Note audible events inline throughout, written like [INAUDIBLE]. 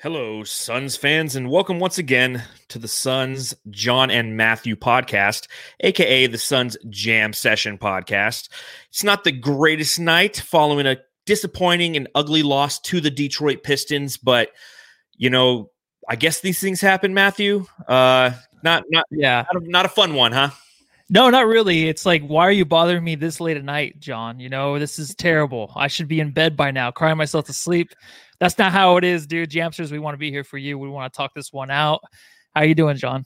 Hello, Suns fans, and welcome once again to the Suns John and Matthew podcast, aka the Suns Jam Session podcast. It's not the greatest night following a disappointing and ugly loss to the Detroit Pistons, but you know, I guess these things happen, Matthew. Uh, not, not, yeah, not a, not a fun one, huh? No, not really. It's like, why are you bothering me this late at night, John? You know, this is terrible. I should be in bed by now, crying myself to sleep that's not how it is, dude. Jamsters, we want to be here for you. We want to talk this one out. How are you doing, John?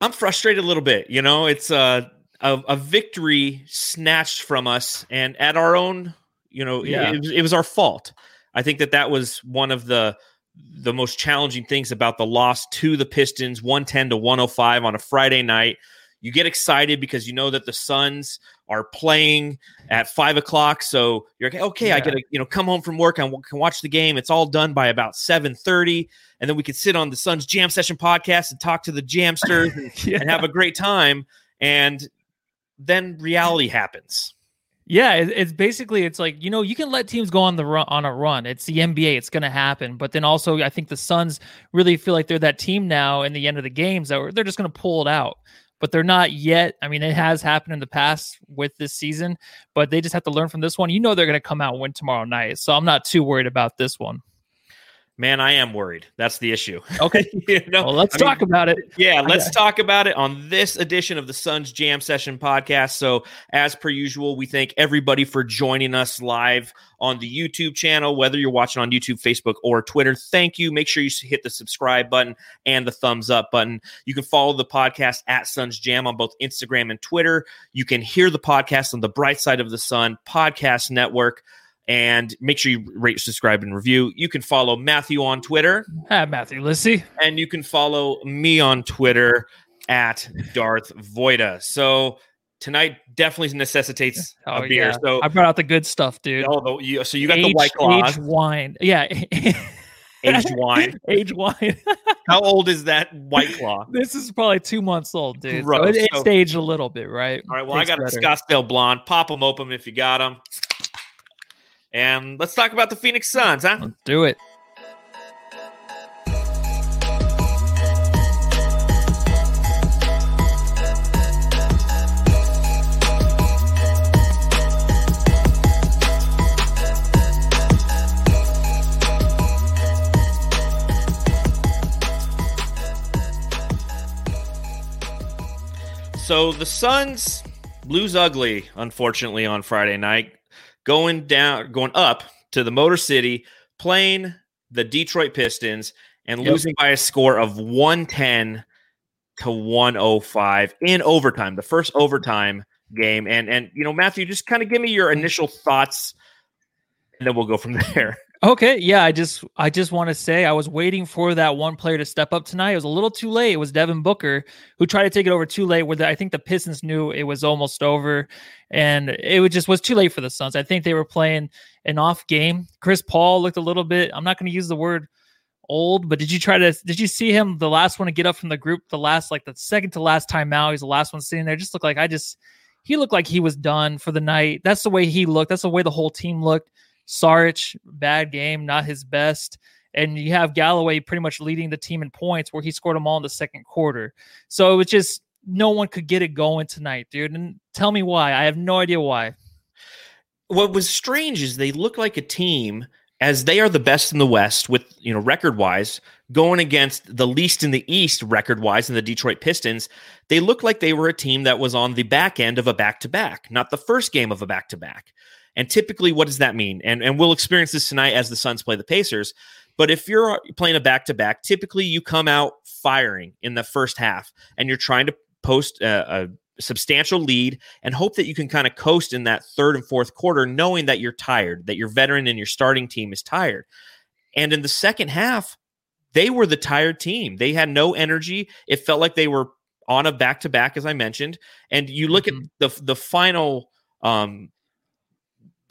I'm frustrated a little bit. You know, it's a a, a victory snatched from us, and at our own, you know, yeah. it, it was our fault. I think that that was one of the the most challenging things about the loss to the Pistons, 110 to 105 on a Friday night. You get excited because you know that the Suns are playing at five o'clock. So you're like, okay, yeah. I get to you know come home from work. I can watch the game. It's all done by about seven thirty, and then we can sit on the Suns Jam Session podcast and talk to the Jamsters and, [LAUGHS] yeah. and have a great time. And then reality happens. Yeah, it's basically it's like you know you can let teams go on the run on a run. It's the NBA, it's going to happen. But then also, I think the Suns really feel like they're that team now in the end of the games that they're just going to pull it out but they're not yet. I mean, it has happened in the past with this season, but they just have to learn from this one. You know, they're going to come out and win tomorrow night. So I'm not too worried about this one. Man, I am worried. That's the issue. Okay. [LAUGHS] you know? Well, let's I talk mean, about it. Yeah, let's talk about it on this edition of the Suns Jam Session podcast. So, as per usual, we thank everybody for joining us live on the YouTube channel, whether you're watching on YouTube, Facebook, or Twitter. Thank you. Make sure you hit the subscribe button and the thumbs up button. You can follow the podcast at Suns Jam on both Instagram and Twitter. You can hear the podcast on the Bright Side of the Sun Podcast Network. And make sure you rate, subscribe, and review. You can follow Matthew on Twitter at Matthew Lissy. And you can follow me on Twitter at Darth Voida. So tonight definitely necessitates oh, a beer. Yeah. So I brought out the good stuff, dude. Oh, the, you, so you got age, the white claw, aged wine. Yeah, [LAUGHS] aged wine. [LAUGHS] Aged wine. [LAUGHS] How old is that white claw? This is probably two months old, dude. So it, it's so, aged a little bit, right? All right. Well, I got better. a Scottsdale blonde. Pop them open if you got them. And let's talk about the Phoenix Suns, huh? Let's do it. So the Suns lose ugly, unfortunately, on Friday night going down, going up to the Motor City, playing the Detroit Pistons and yep. losing by a score of 110 to 105 in overtime, the first overtime game. And and you know, Matthew, just kind of give me your initial thoughts and then we'll go from [LAUGHS] there. Okay, yeah, I just I just want to say I was waiting for that one player to step up tonight. It was a little too late. It was Devin Booker who tried to take it over too late. Where I think the Pistons knew it was almost over, and it was just was too late for the Suns. I think they were playing an off game. Chris Paul looked a little bit. I'm not going to use the word old, but did you try to? Did you see him the last one to get up from the group? The last like the second to last time out. He's the last one sitting there. Just looked like I just he looked like he was done for the night. That's the way he looked. That's the way the whole team looked. Saric, bad game, not his best. And you have Galloway pretty much leading the team in points where he scored them all in the second quarter. So it was just no one could get it going tonight, dude. And tell me why. I have no idea why. What was strange is they look like a team as they are the best in the West with, you know, record wise, going against the least in the East record wise in the Detroit Pistons. They look like they were a team that was on the back end of a back to back, not the first game of a back to back. And typically, what does that mean? And and we'll experience this tonight as the Suns play the Pacers. But if you're playing a back to back, typically you come out firing in the first half, and you're trying to post a, a substantial lead and hope that you can kind of coast in that third and fourth quarter, knowing that you're tired, that your veteran and your starting team is tired. And in the second half, they were the tired team. They had no energy. It felt like they were on a back to back, as I mentioned. And you look mm-hmm. at the the final um,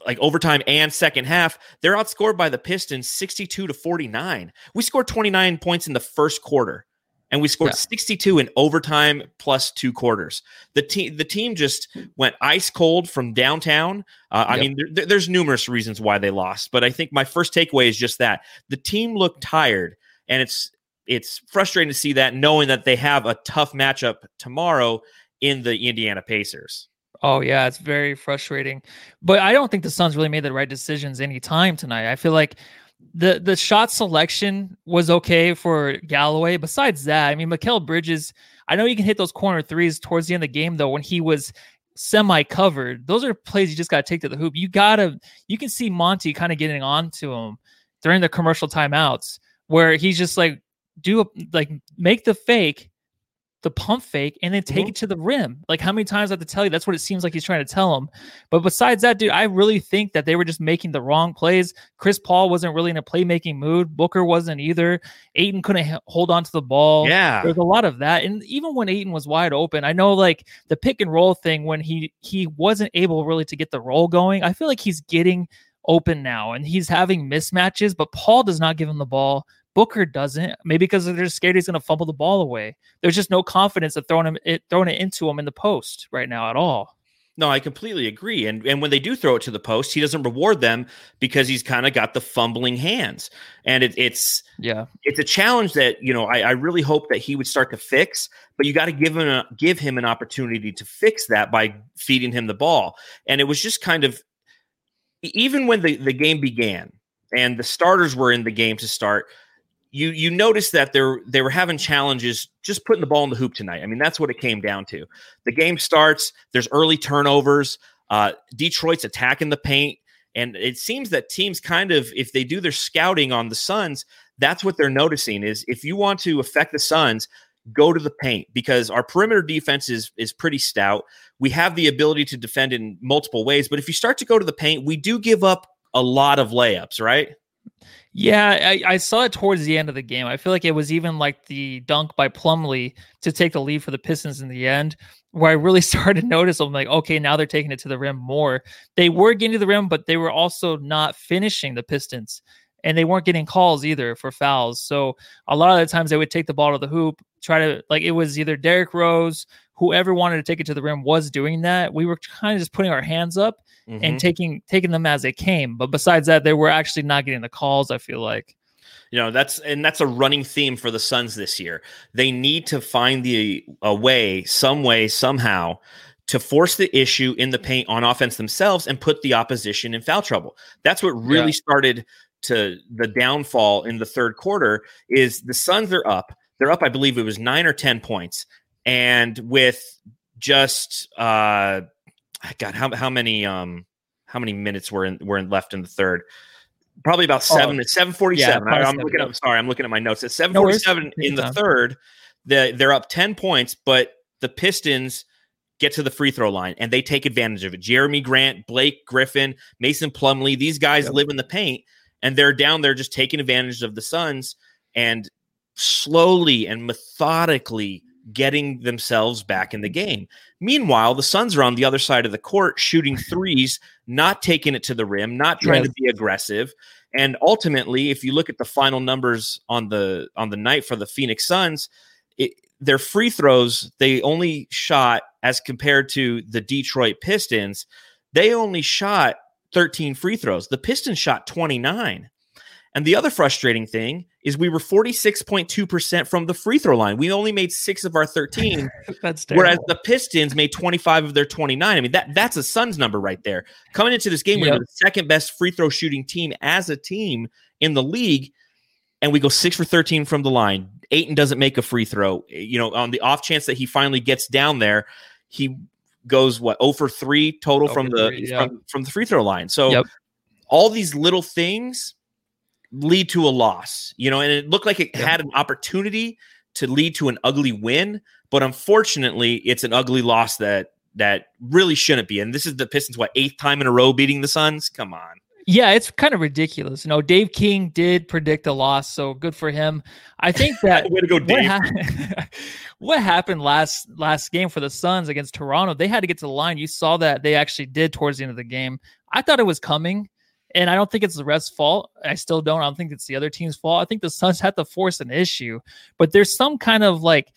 like overtime and second half, they're outscored by the Pistons 62 to 49. We scored 29 points in the first quarter. and we scored Yeah. 62 in overtime plus two quarters. The team the team just went ice cold from downtown. Uh, I mean, there, there's numerous reasons why they lost, but I think my first takeaway is just that the team looked tired, and it's it's frustrating to see that, knowing that they have a tough matchup tomorrow in the Indiana Pacers. Oh yeah, it's very frustrating. But I don't think the Suns really made the right decisions any time tonight. I feel like the the shot selection was okay for Galloway. Besides that, I mean, Mikal Bridges, I know you can hit those corner threes towards the end of the game though when he was semi covered. Those are plays you just got to take to the hoop. You got to you can see Monty kind of getting on to him during the commercial timeouts where he's just like do a, like make the fake the pump fake and then take Mhm. it to the rim. Like how many times I have to tell you that's what it seems like he's trying to tell him. But besides that, dude, I really think that they were just making the wrong plays. Chris Paul wasn't really in a playmaking mood. Booker wasn't either. Ayton couldn't h- hold on to the ball. Yeah, There's a lot of that. And even when Ayton was wide open, I know like the pick and roll thing when he he wasn't able really to get the roll going. I feel like he's getting open now and he's having mismatches, but Paul does not give him the ball. Booker doesn't, maybe because they're scared he's going to fumble the ball away. There's just no confidence of throwing him it, throwing it into him in the post right now at all. No, I completely agree. And and when they do throw it to the post, he doesn't reward them because he's kind of got the fumbling hands. And it, it's Yeah, it's a challenge that you know I, I really hope that he would start to fix. But you got to give him a, give him an opportunity to fix that by feeding him the ball. And it was just kind of even when the the game began and the starters were in the game to start. You you noticed that they're they were having challenges just putting the ball in the hoop tonight. I mean that's what it came down to. The game starts. There's early turnovers. Uh, Detroit's attacking the paint, and it seems that teams kind of, if they do their scouting on the Suns, that's what they're noticing is if you want to affect the Suns, go to the paint because our perimeter defense is is pretty stout. We have the ability to defend in multiple ways, but if you start to go to the paint, we do give up a lot of layups, right? Yeah. I, I saw it towards the end of the game. I feel like it was even like the dunk by Plumlee to take the lead for the Pistons in the end, where I really [LAUGHS] started to notice. I'm like, okay, now they're taking it to the rim more. They were getting to the rim, but they were also not finishing the Pistons. And they weren't getting calls either for fouls. So a lot of the times they would take the ball to the hoop, try to like it was either Derrick Rose, whoever wanted to take it to the rim was doing that. We were kind of just putting our hands up Mhm. and taking taking them as they came. But besides that, they were actually not getting the calls. I feel like. You know, that's and that's a running theme for the Suns this year. They need to find the a way, some way, somehow to force the issue in the paint on offense themselves and put the opposition in foul trouble. That's what really Yeah. started to the downfall in the third quarter is the Suns are up. They're up, I believe it was 9 or 10 points. And with just uh God, how how many um how many minutes were in were in left in the third? Probably about Oh, seven. It's seven forty seven. I'm looking up. Sorry, I'm looking at my notes. It's seven No forty seven Take in the third. The, they're up ten points, but the Pistons get to the free throw line and they take advantage of it. Jerami Grant, Blake Griffin, Mason Plumlee, these guys Yep. live in the paint and they're down there just taking advantage of the Suns and slowly and methodically getting themselves back in the game. Meanwhile, the Suns are on the other side of the court shooting [LAUGHS] threes, not taking it to the rim, not trying Yes. to be aggressive. And ultimately, if you look at the final numbers on the on the night for the Phoenix Suns, it, their free throws they only shot as compared to the Detroit Pistons, they only shot 13 free throws. The Pistons shot 29. And the other frustrating thing is we were 46.2% from the free throw line. We only made 6 of our 13 [LAUGHS] That's Whereas the Pistons made 25 of their 29. I mean, that that's a Suns number right there. Coming into this game, we Yep. were the second best free throw shooting team as a team in the league, and we go six for 13 from the line. Ayton doesn't make a free throw. You know, on the off chance that he finally gets down there, he goes what 0 for 3 total 0 from the three, yeah. from, from the free throw line. So Yep. all these little things lead to a loss, you know, and it looked like it had an opportunity to lead to an ugly win, but unfortunately, it's an ugly loss that that really shouldn't be. And this is the Pistons what eighth time in a row beating the Suns. Come on, Yeah, it's kind of ridiculous. You know, Dave King did predict a loss, so good for him. I think that [LAUGHS] way to go, what, Dave. hap- [LAUGHS] what happened last last game for the Suns against Toronto? They had to get to the line. You saw that they actually did towards the end of the game. I thought it was coming, And I don't think it's the ref's fault. I still don't. I don't think it's the other team's fault. I think the Suns had to force an issue, but there's some kind of like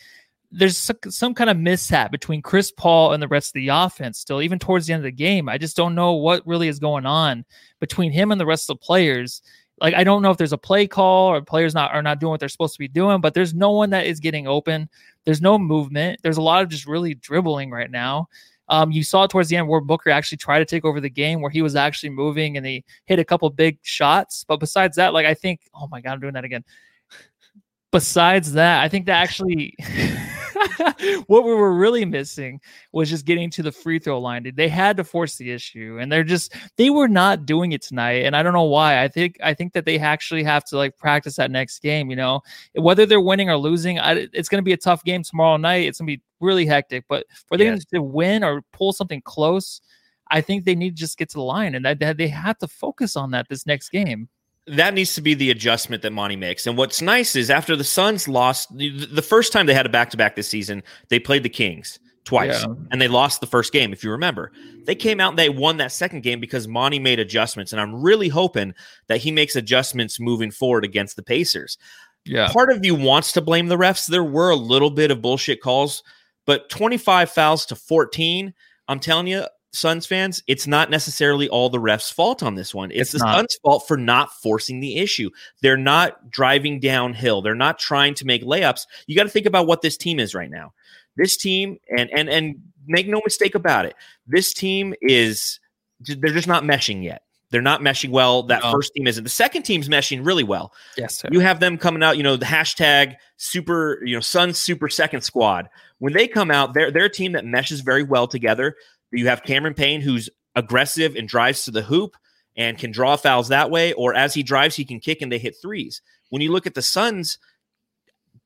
there's some kind of mishap between Chris Paul and the rest of the offense still, even towards the end of the game. I just don't know what really is going on between him and the rest of the players. Like I don't know if there's a play call or players not are not doing what they're supposed to be doing, but there's no one that is getting open. There's no movement. There's a lot of just really dribbling right now. Um, you saw towards the end where Booker actually tried to take over the game, where he was actually moving and he hit a couple big shots. But besides that, like I think, oh my god, I'm doing that again. Besides that, I think that actually [LAUGHS] [LAUGHS] what we were really missing was just getting to the free throw line. They had to force the issue, and they're just they were not doing it tonight. And I don't know why. I think I think that they actually have to like practice that next game. You know, whether they're winning or losing, I, it's going to be a tough game tomorrow night. It's going to be really hectic. But for them to win or pull something close, I think they need to just get to the line, and that they have to focus on that this next game that needs to be the adjustment that Monty makes. And what's nice is after the Suns lost the first time they had a back to back this season, they played the Kings twice yeah. and they lost the first game. If you remember, they came out and they won that second game because Monty made adjustments. And I'm really hoping that he makes adjustments moving forward against the Pacers. Yeah. Part of you wants to blame the refs. There were a little bit of bullshit calls, but 25 fouls to 14. I'm telling you, Suns fans, it's not necessarily all the refs' fault on this one. It's, it's the not. Suns' fault for not forcing the issue. They're not driving downhill. They're not trying to make layups. You got to think about what this team is right now. This team, and and and make no mistake about it, this team is they're just not meshing yet. They're not meshing well. That no. first team isn't. The second team's meshing really well. Yes, sir. you have them coming out. You know the hashtag super. You know Suns Super Second Squad. When they come out, they're they're a team that meshes very well together. You have Cameron Payne, who's aggressive and drives to the hoop and can draw fouls that way, or as he drives, he can kick and they hit threes. When you look at the Suns,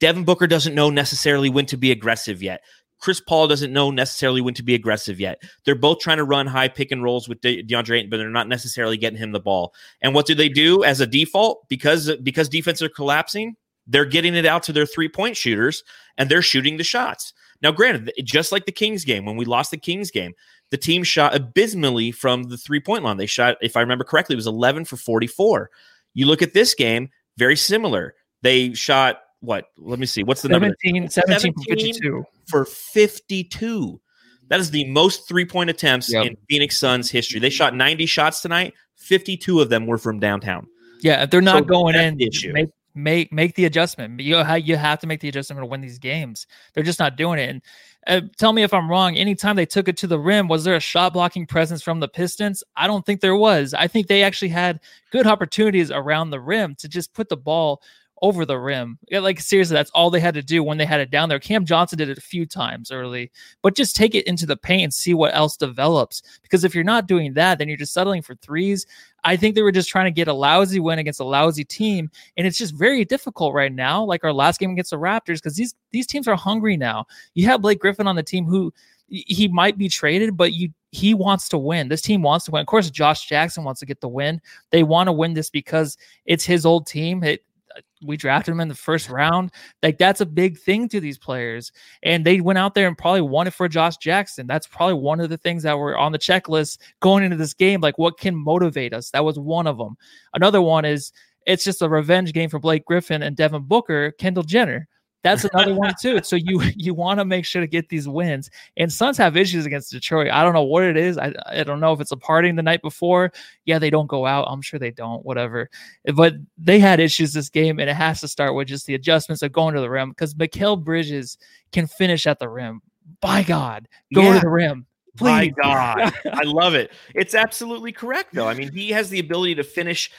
Devin Booker doesn't know necessarily when to be aggressive yet. Chris Paul doesn't know necessarily when to be aggressive yet. They're both trying to run high pick and rolls with De- DeAndre Ayton, but they're not necessarily getting him the ball. And what do they do as a default? Because because defenses are collapsing, they're getting it out to their three point shooters and they're shooting the shots. Now, granted, just like the Kings game, when we lost the Kings game, the team shot abysmally from the three point line. They shot, if I remember correctly, it was 11 for 44. You look at this game, very similar. They shot what? Let me see. What's the 17, number? 17, 17 52. for 52. That is the most three point attempts yep. in Phoenix Suns history. They shot 90 shots tonight. 52 of them were from downtown. Yeah, if they're not so going in, issue. Make, make make the adjustment. You you have to make the adjustment to win these games. They're just not doing it. And uh, tell me if I'm wrong. Anytime they took it to the rim, was there a shot blocking presence from the Pistons? I don't think there was. I think they actually had good opportunities around the rim to just put the ball over the rim. Like seriously, that's all they had to do when they had it down there. Cam Johnson did it a few times early, but just take it into the paint and see what else develops. Because if you're not doing that, then you're just settling for threes. I think they were just trying to get a lousy win against a lousy team, and it's just very difficult right now. Like our last game against the Raptors, because these these teams are hungry now. You have Blake Griffin on the team who he might be traded, but you he wants to win. This team wants to win. Of course, Josh Jackson wants to get the win. They want to win this because it's his old team. It, Uh, we drafted him in the first round. Like that's a big thing to these players. And they went out there and probably won it for Josh Jackson. That's probably one of the things that were on the checklist going into this game. Like what can motivate us? That was one of them. Another one is it's just a revenge game for Blake Griffin and Devin Booker, Kendall Jenner. That's [LAUGHS] another one too. So you [LAUGHS] you want to make sure to get these wins. And Suns have issues against Detroit. I don't know what it is. I I don't know if it's a partying the night before. Yeah, they don't go out. I'm sure they don't. Whatever. But they had issues this game, and it has to start with just the adjustments of going to the rim because Mikal Bridges can finish at the rim. By God, go yeah. to the rim. Please. My God, [LAUGHS] I love it. It's absolutely correct, though. I mean, he has the ability to finish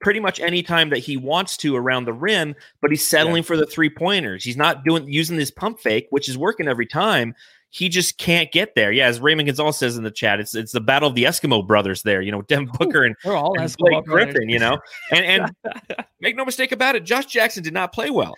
pretty much any time that he wants to around the rim, but he's settling yeah. for the three pointers. He's not doing using this pump fake, which is working every time. He just can't get there. Yeah, as Raymond Gonzalez says in the chat, it's it's the battle of the Eskimo brothers there. You know, Dem Booker and, all and Blake Griffin. You know, and and [LAUGHS] make no mistake about it, Josh Jackson did not play well.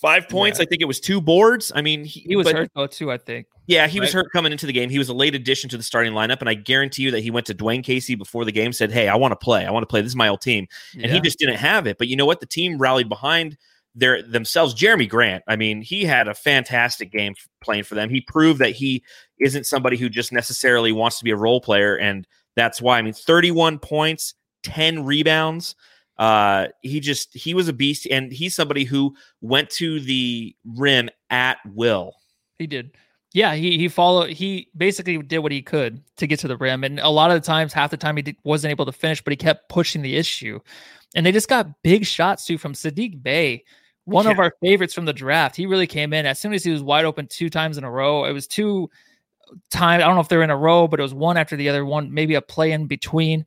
Five points. Yeah. I think it was two boards. I mean, he, he was but, hurt though too. I think. Yeah, he right? was hurt coming into the game. He was a late addition to the starting lineup, and I guarantee you that he went to Dwane Casey before the game, said, "Hey, I want to play. I want to play. This is my old team," and yeah. he just didn't have it. But you know what? The team rallied behind their themselves. Jerami Grant. I mean, he had a fantastic game playing for them. He proved that he isn't somebody who just necessarily wants to be a role player, and that's why. I mean, thirty-one points, 10 rebounds. Uh, he just he was a beast, and he's somebody who went to the rim at will. He did. Yeah, he he followed. He basically did what he could to get to the rim, and a lot of the times, half the time he did, wasn't able to finish, but he kept pushing the issue. And they just got big shots too from Saddiq Bey, one yeah. of our favorites from the draft. He really came in as soon as he was wide open two times in a row. It was two times. I don't know if they're in a row, but it was one after the other. One maybe a play in between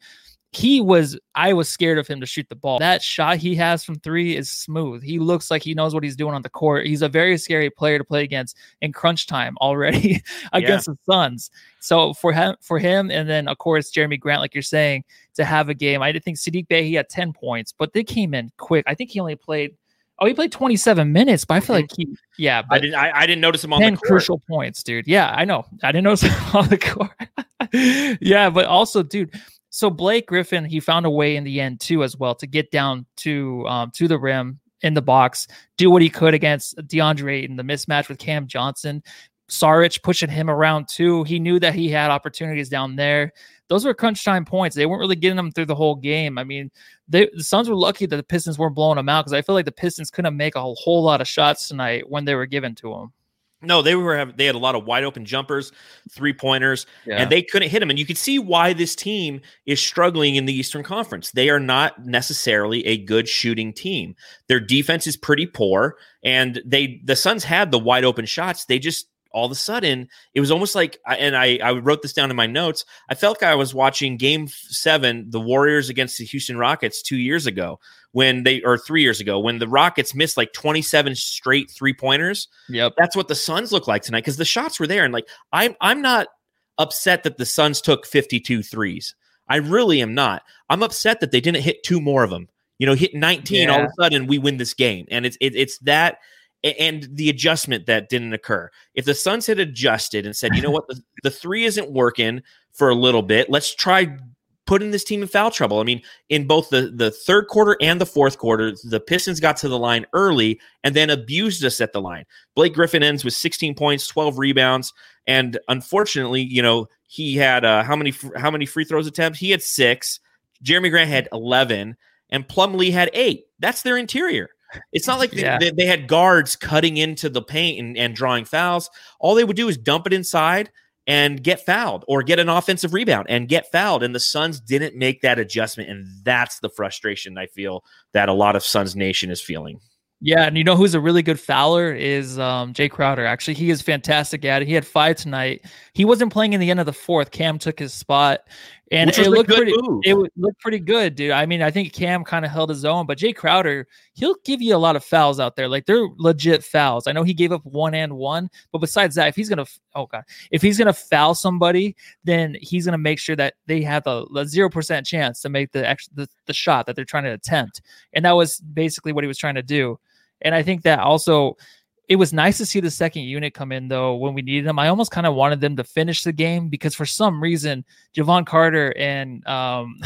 he was I was scared of him to shoot the ball. That shot he has from three is smooth. He looks like he knows what he's doing on the court. He's a very scary player to play against in crunch time already [LAUGHS] against yeah. the Suns. So for him, for him, and then of course Jerami Grant, like you're saying, to have a game. I did think Saddiq Bey he had 10 points, but they came in quick. I think he only played Oh, he played 27 minutes, but I feel like mm-hmm. he, yeah. I didn't, I, I, didn't notice him on 10 the court. crucial points, dude. Yeah, I know. I didn't notice [LAUGHS] him on the court. [LAUGHS] yeah, but also, dude, so Blake Griffin, he found a way in the end too, as well, to get down to um, to the rim in the box, do what he could against DeAndre in the mismatch with Cam Johnson. Saric pushing him around too. He knew that he had opportunities down there. Those were crunch time points. They weren't really getting them through the whole game. I mean, they, the Suns were lucky that the Pistons weren't blowing them out because I feel like the Pistons couldn't make a whole lot of shots tonight when they were given to them. No, they were they had a lot of wide open jumpers, three pointers, yeah. and they couldn't hit them. And you could see why this team is struggling in the Eastern Conference. They are not necessarily a good shooting team. Their defense is pretty poor, and they the Suns had the wide open shots. They just all of a sudden it was almost like and I, I wrote this down in my notes i felt like i was watching game seven the warriors against the houston rockets two years ago when they or three years ago when the rockets missed like 27 straight three pointers yep. That's what the suns look like tonight because the shots were there and like i'm i'm not upset that the suns took 52 threes. I really am not. I'm upset that they didn't hit two more of them you know hit 19 yeah. all of a sudden we win this game and it's it, it's that and the adjustment that didn't occur. If the Suns had adjusted and said, you know [LAUGHS] what, the, the three isn't working for a little bit, let's try putting this team in foul trouble. I mean, in both the, the third quarter and the fourth quarter, the Pistons got to the line early and then abused us at the line. Blake Griffin ends with 16 points, 12 rebounds, and unfortunately, you know, he had uh, how many how many free throws attempts? He had six. Jerami Grant had 11, and Plumlee had eight. That's their interior. It's not like yeah. they, they, had guards cutting into the paint and, and drawing fouls. All they would do is dump it inside and get fouled or get an offensive rebound and get fouled. And the Suns didn't make that adjustment. And that's the frustration I feel that a lot of Suns Nation is feeling. Yeah, and you know who's a really good fouler is um, Jae Crowder. Actually, he is fantastic at it. He had five tonight. He wasn't playing in the end of the fourth. Cam took his spot, and it looked pretty. Move. It looked pretty good, dude. I mean, I think Cam kind of held his own, but Jae Crowder, he'll give you a lot of fouls out there. Like they're legit fouls. I know he gave up one and one, but besides that, if he's gonna, oh god, if he's gonna foul somebody, then he's gonna make sure that they have a zero percent chance to make the, the the shot that they're trying to attempt, and that was basically what he was trying to do. And I think that also it was nice to see the second unit come in though when we needed them. I almost kind of wanted them to finish the game because for some reason Jevon Carter and um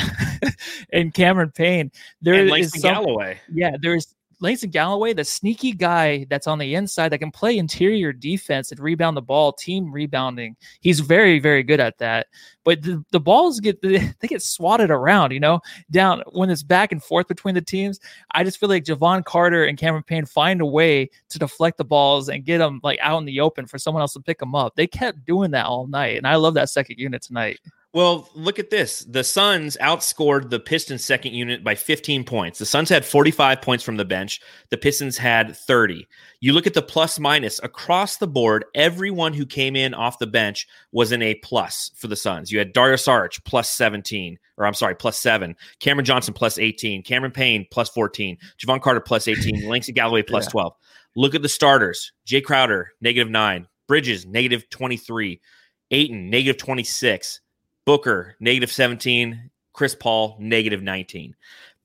[LAUGHS] and Cameron Payne there and is some, Galloway. Yeah, there's Langston Galloway, the sneaky guy that's on the inside that can play interior defense and rebound the ball, team rebounding. He's very, very good at that. But the, the balls get [LAUGHS] they get swatted around, you know, down when it's back and forth between the teams. I just feel like Jevon Carter and Cameron Payne find a way to deflect the balls and get them like out in the open for someone else to pick them up. They kept doing that all night, and I love that second unit tonight. Well, look at this. The Suns outscored the Pistons second unit by 15 points. The Suns had 45 points from the bench. The Pistons had 30. You look at the plus minus across the board, everyone who came in off the bench was an A plus for the Suns. You had Dario Saric plus 17, or I'm sorry, plus seven. Cameron Johnson plus 18. Cameron Payne plus 14. Jevon Carter plus 18. [LAUGHS] Langston Galloway plus yeah. 12. Look at the starters. Jae Crowder, negative nine. Bridges, negative 23. Ayton, negative 26. Booker, negative 17. Chris Paul, negative 19.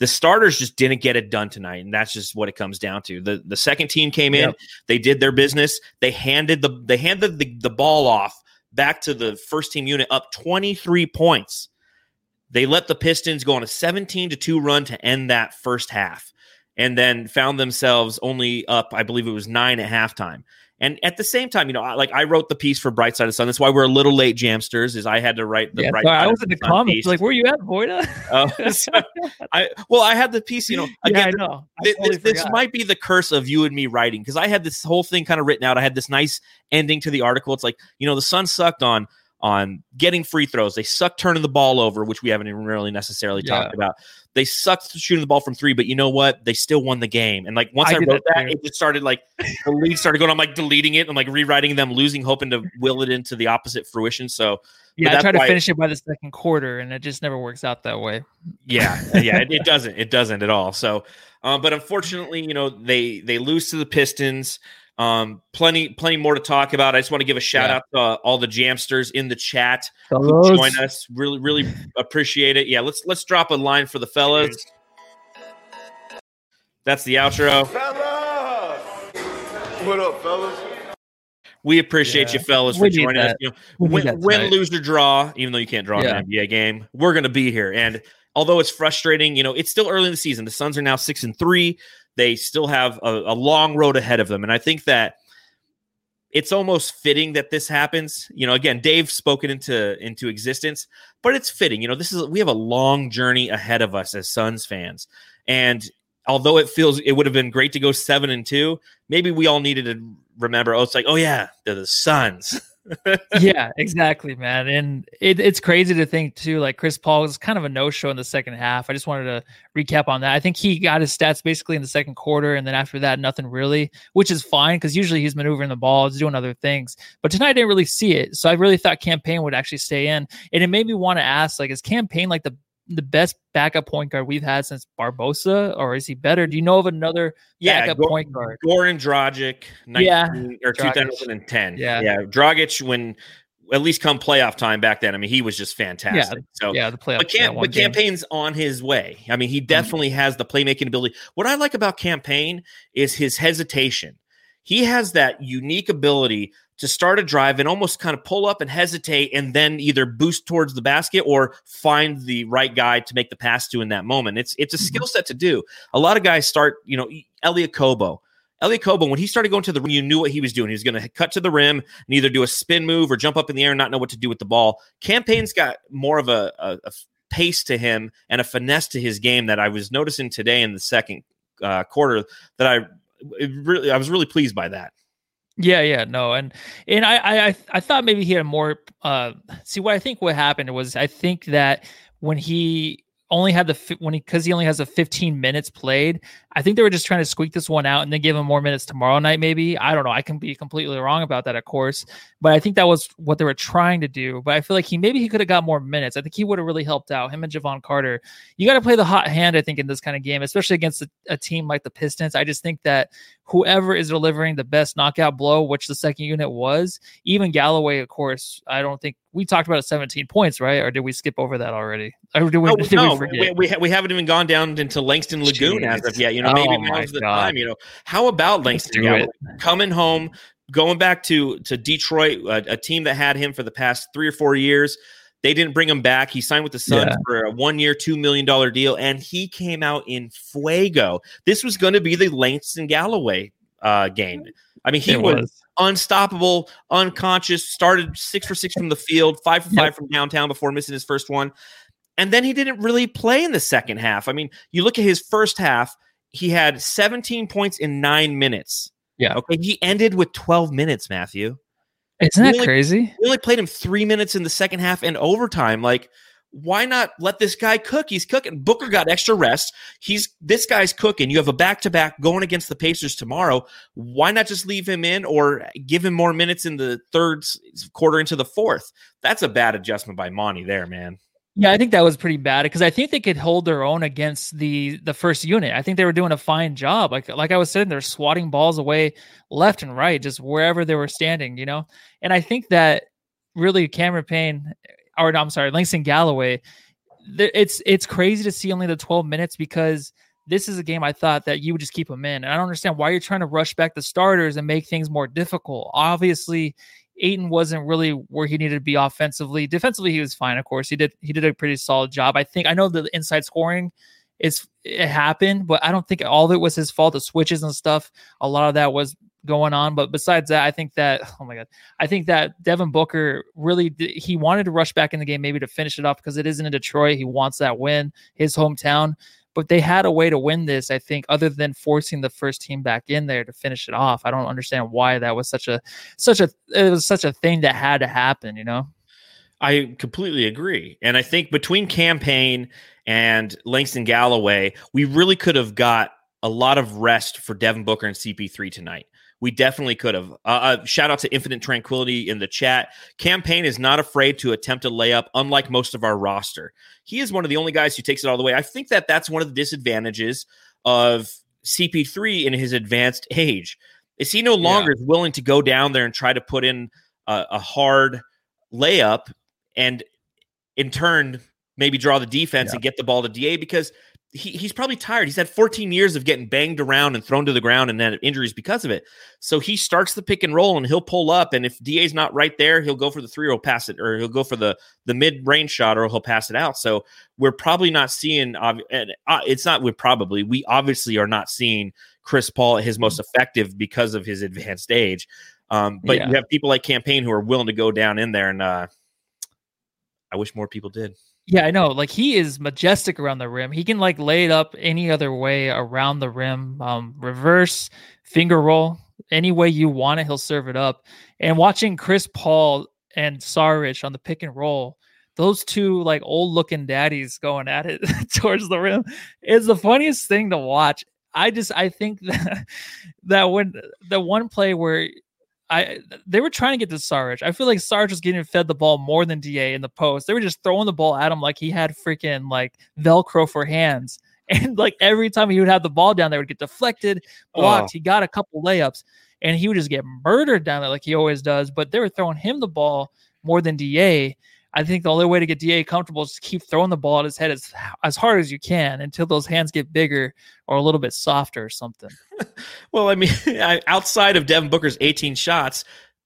The starters just didn't get it done tonight, and that's just what it comes down to. The the second team came in, yep. they did their business. They handed the they handed the, the ball off back to the first team unit up 23 points. They let the Pistons go on a 17 to 2 run to end that first half and then found themselves only up, I believe it was nine at halftime. And at the same time, you know, like I wrote the piece for Bright Side of Sun. That's why we're a little late, Jamsters. Is I had to write the yeah, Bright. So Side I was in the comments, piece. like, "Where you at, Voita?" Oh, [LAUGHS] [LAUGHS] so I well, I had the piece. You know, again, yeah, I know. I this, totally this, this might be the curse of you and me writing because I had this whole thing kind of written out. I had this nice ending to the article. It's like you know, the Sun sucked on on getting free throws. They sucked turning the ball over, which we haven't even really necessarily yeah. talked about. They sucked shooting the ball from three, but you know what? They still won the game. And like once I, I wrote that, that it just started like the lead started going. I'm like deleting it. I'm like rewriting them, losing, hoping to will it into the opposite fruition. So yeah, I try to finish it by the second quarter, and it just never works out that way. Yeah, yeah, it, it [LAUGHS] doesn't. It doesn't at all. So, um, but unfortunately, you know, they they lose to the Pistons. Um, plenty, plenty more to talk about. I just want to give a shout yeah. out to uh, all the jamsters in the chat fellows. who join us. Really, really appreciate it. Yeah, let's let's drop a line for the fellas. That's the outro. Fellas! What up, fellas? We appreciate yeah. you fellas for joining that. us. You know, win, win lose or draw, even though you can't draw yeah. an NBA game, we're gonna be here. And although it's frustrating, you know, it's still early in the season. The Suns are now six and three they still have a, a long road ahead of them. And I think that it's almost fitting that this happens. You know, again, Dave spoken into into existence, but it's fitting. You know, this is we have a long journey ahead of us as Suns fans, and although it feels it would have been great to go seven and two, maybe we all needed to remember. Oh, it's like, oh yeah, they're the Suns. [LAUGHS] yeah, exactly, man. And it, it's crazy to think too. Like Chris Paul was kind of a no-show in the second half. I just wanted to recap on that. I think he got his stats basically in the second quarter, and then after that, nothing really, which is fine because usually he's maneuvering the ball, he's doing other things. But tonight, I didn't really see it, so I really thought Cam Payne would actually stay in, and it made me want to ask, like, is Cam Payne like the the best backup point guard we've had since Barbosa, or is he better? Do you know of another yeah, backup Go- point guard? Goran Dragic, 19, yeah, or Dragic. 2010. Yeah, yeah, Dragic when at least come playoff time back then. I mean, he was just fantastic. Yeah, so yeah, the playoff. But, Cam, but Cam Payne's on his way. I mean, he mm-hmm. definitely mm-hmm. has the playmaking ability. What I like about Cam Payne is his hesitation. He has that unique ability to start a drive and almost kind of pull up and hesitate and then either boost towards the basket or find the right guy to make the pass to in that moment. It's it's a mm-hmm. skill set to do. A lot of guys start, you know, Elie Okobo. Elie Okobo, when he started going to the rim, you knew what he was doing. He was going to cut to the rim and either do a spin move or jump up in the air and not know what to do with the ball. Cam Payne's got more of a, a, a pace to him and a finesse to his game that I was noticing today in the second uh, quarter that I really I was really pleased by that. Yeah, yeah, no, and and I I I thought maybe he had more. Uh, see, what I think what happened was I think that when he only had the when he because he only has a 15 minutes played. I think they were just trying to squeak this one out and then give him more minutes tomorrow night. Maybe I don't know. I can be completely wrong about that, of course, but I think that was what they were trying to do. But I feel like he maybe he could have got more minutes. I think he would have really helped out him and Jevon Carter. You got to play the hot hand, I think, in this kind of game, especially against a, a team like the Pistons. I just think that whoever is delivering the best knockout blow, which the second unit was, even Galloway, of course, I don't think we talked about 17 points, right? Or did we skip over that already? Or oh, [LAUGHS] did we, oh, did no, we, we, we, we, haven't even gone down into Langston Lagoon Jeez. as of yet. You know, maybe oh now's the God. time. You know, how about Langston Galloway coming home, going back to to Detroit, a, a, team that had him for the past three or four years? They didn't bring him back. He signed with the Suns yeah. for a one year, $2 million deal, and he came out in fuego. This was going to be the Langston Galloway uh, game. I mean, he was. was. unstoppable, unconscious, started six for six from the field, five for yep. five from downtown before missing his first one. And then he didn't really play in the second half. I mean, you look at his first half, he had 17 points in nine minutes. Yeah. Okay. He ended with 12 minutes, Matthew. Isn't that only, crazy? We only played him three minutes in the second half and overtime. Like, why not let this guy cook? He's cooking. Booker got extra rest. He's this guy's cooking. You have a back to back going against the Pacers tomorrow. Why not just leave him in or give him more minutes in the third quarter into the fourth? That's a bad adjustment by Monty there, man. Yeah, I think that was pretty bad because I think they could hold their own against the the first unit. I think they were doing a fine job. Like like I was saying, they're swatting balls away left and right, just wherever they were standing, you know. And I think that really Cameron Payne, or I'm sorry, Langston Galloway, it's it's crazy to see only the 12 minutes because this is a game I thought that you would just keep him in. And I don't understand why you're trying to rush back the starters and make things more difficult. Obviously, Ayton wasn't really where he needed to be offensively. Defensively, he was fine. Of course, he did he did a pretty solid job. I think I know the inside scoring is it happened, but I don't think all of it was his fault. The switches and stuff, a lot of that was going on. But besides that, I think that [LAUGHS] oh my god, I think that Devin Booker really he wanted to rush back in the game maybe to finish it off because it isn't in Detroit. He wants that win, his hometown. But they had a way to win this, I think, other than forcing the first team back in there to finish it off. I don't understand why that was such a such a it was such a thing that had to happen, you know. I completely agree. And I think between Cam Payne and Langston Galloway, we really could have got a lot of rest for Devin Booker and CP3 tonight. We definitely could have. Uh, uh, shout out to Infinite Tranquility in the chat. Cam Payne is not afraid to attempt a layup, unlike most of our roster. He is one of the only guys who takes it all the way. I think that that's one of the disadvantages of CP3 in his advanced age. Is he no longer yeah. willing to go down there and try to put in a, a hard layup and in turn maybe draw the defense yeah. and get the ball to DA because he, he's probably tired. He's had 14 years of getting banged around and thrown to the ground and then injuries because of it. So he starts the pick and roll and he'll pull up. And if DA's not right there, he'll go for the three or he'll pass it, or he'll go for the the mid range shot or he'll pass it out. So we're probably not seeing. Uh, it's not. We're probably we obviously are not seeing Chris Paul at his most effective because of his advanced age. Um, but yeah. you have people like Cam Payne who are willing to go down in there, and uh, I wish more people did. Yeah, I know. Like he is majestic around the rim. He can like lay it up any other way around the rim, um, reverse, finger roll, any way you want it, he'll serve it up. And watching Chris Paul and Saric on the pick and roll, those two like old looking daddies going at it [LAUGHS] towards the rim is the funniest thing to watch. I just I think [LAUGHS] that that when the one play where I they were trying to get to Sarge. I feel like Sarge was getting fed the ball more than Da in the post. They were just throwing the ball at him like he had freaking like Velcro for hands. [LAUGHS] And like every time he would have the ball down there, would get deflected, oh. blocked. Oh. He got a couple layups, and he would just get murdered down there like he always does. But they were throwing him the ball more than Da. I think the only way to get Da comfortable is to keep throwing the ball at his head as as hard as you can until those hands get bigger or a little bit softer or something. [LAUGHS] well, I mean, [LAUGHS] outside of Devin Booker's 18 shots,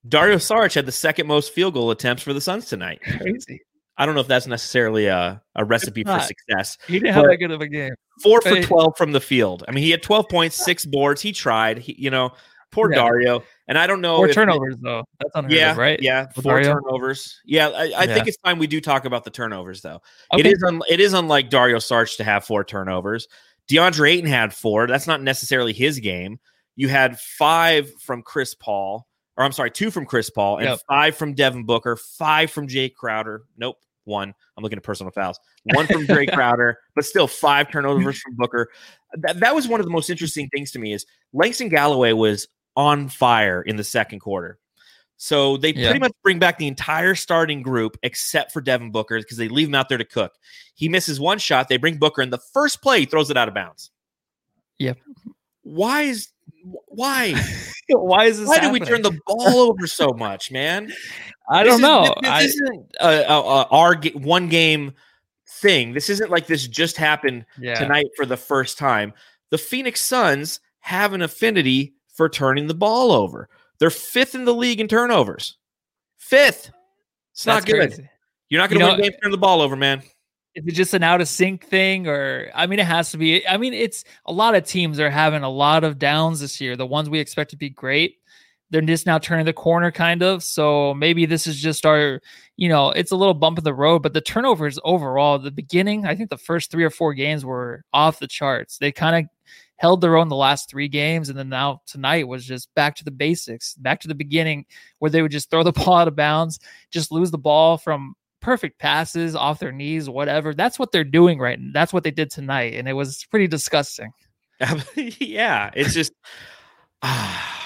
Dario Saric had the second most field goal attempts for the Suns tonight. Crazy. I don't know if that's necessarily a, a recipe for success. He didn't have that good of a game. Four for 12 from the field. I mean, he had 12 points, six boards. He tried. He, you know, Poor yeah. Dario. And I don't know. Four turnovers, it, though. That's unheard yeah, of, right? Yeah, With four Dario? turnovers. Yeah, I, I yeah. think it's time we do talk about the turnovers, though. Okay. It is un, it is unlike Dario Saric to have four turnovers. DeAndre Ayton had four. That's not necessarily his game. You had five from Chris Paul, or I'm sorry, two from Chris Paul, and yep. five from Devin Booker, five from Jae Crowder. Nope, one. I'm looking at personal fouls. One from Jae [LAUGHS] Crowder, but still five turnovers from Booker. That, that was one of the most interesting things to me is Langston Galloway was on fire in the second quarter. So they yeah. pretty much bring back the entire starting group except for Devin Booker because they leave him out there to cook. He misses one shot. They bring Booker in the first play, he throws it out of bounds. Yep. Why is why? [LAUGHS] why is this? Why happening? do we turn the ball over so much, man? [LAUGHS] I don't know. This, this I, isn't a, a, a, our one game thing. This isn't like this just happened yeah. tonight for the first time. The Phoenix Suns have an affinity for turning the ball over. They're fifth in the league in turnovers. Fifth. It's not good. Crazy. You're not going to you win games turn the ball over, man. Is it just an out of sync thing, or I mean, it has to be. I mean, it's a lot of teams are having a lot of downs this year. The ones we expect to be great, they're just now turning the corner, kind of. So maybe this is just our, you know, it's a little bump in the road. But the turnovers overall, the beginning, I think the first three or four games were off the charts. They kind of held their own the last three games, and then now tonight was just back to the basics, back to the beginning, where they would just throw the [LAUGHS] ball out of bounds, just lose the ball from perfect passes off their knees, whatever. That's what they're doing right. now. That's what they did tonight, and it was pretty disgusting. [LAUGHS] yeah, it's just. [SIGHS] Ah,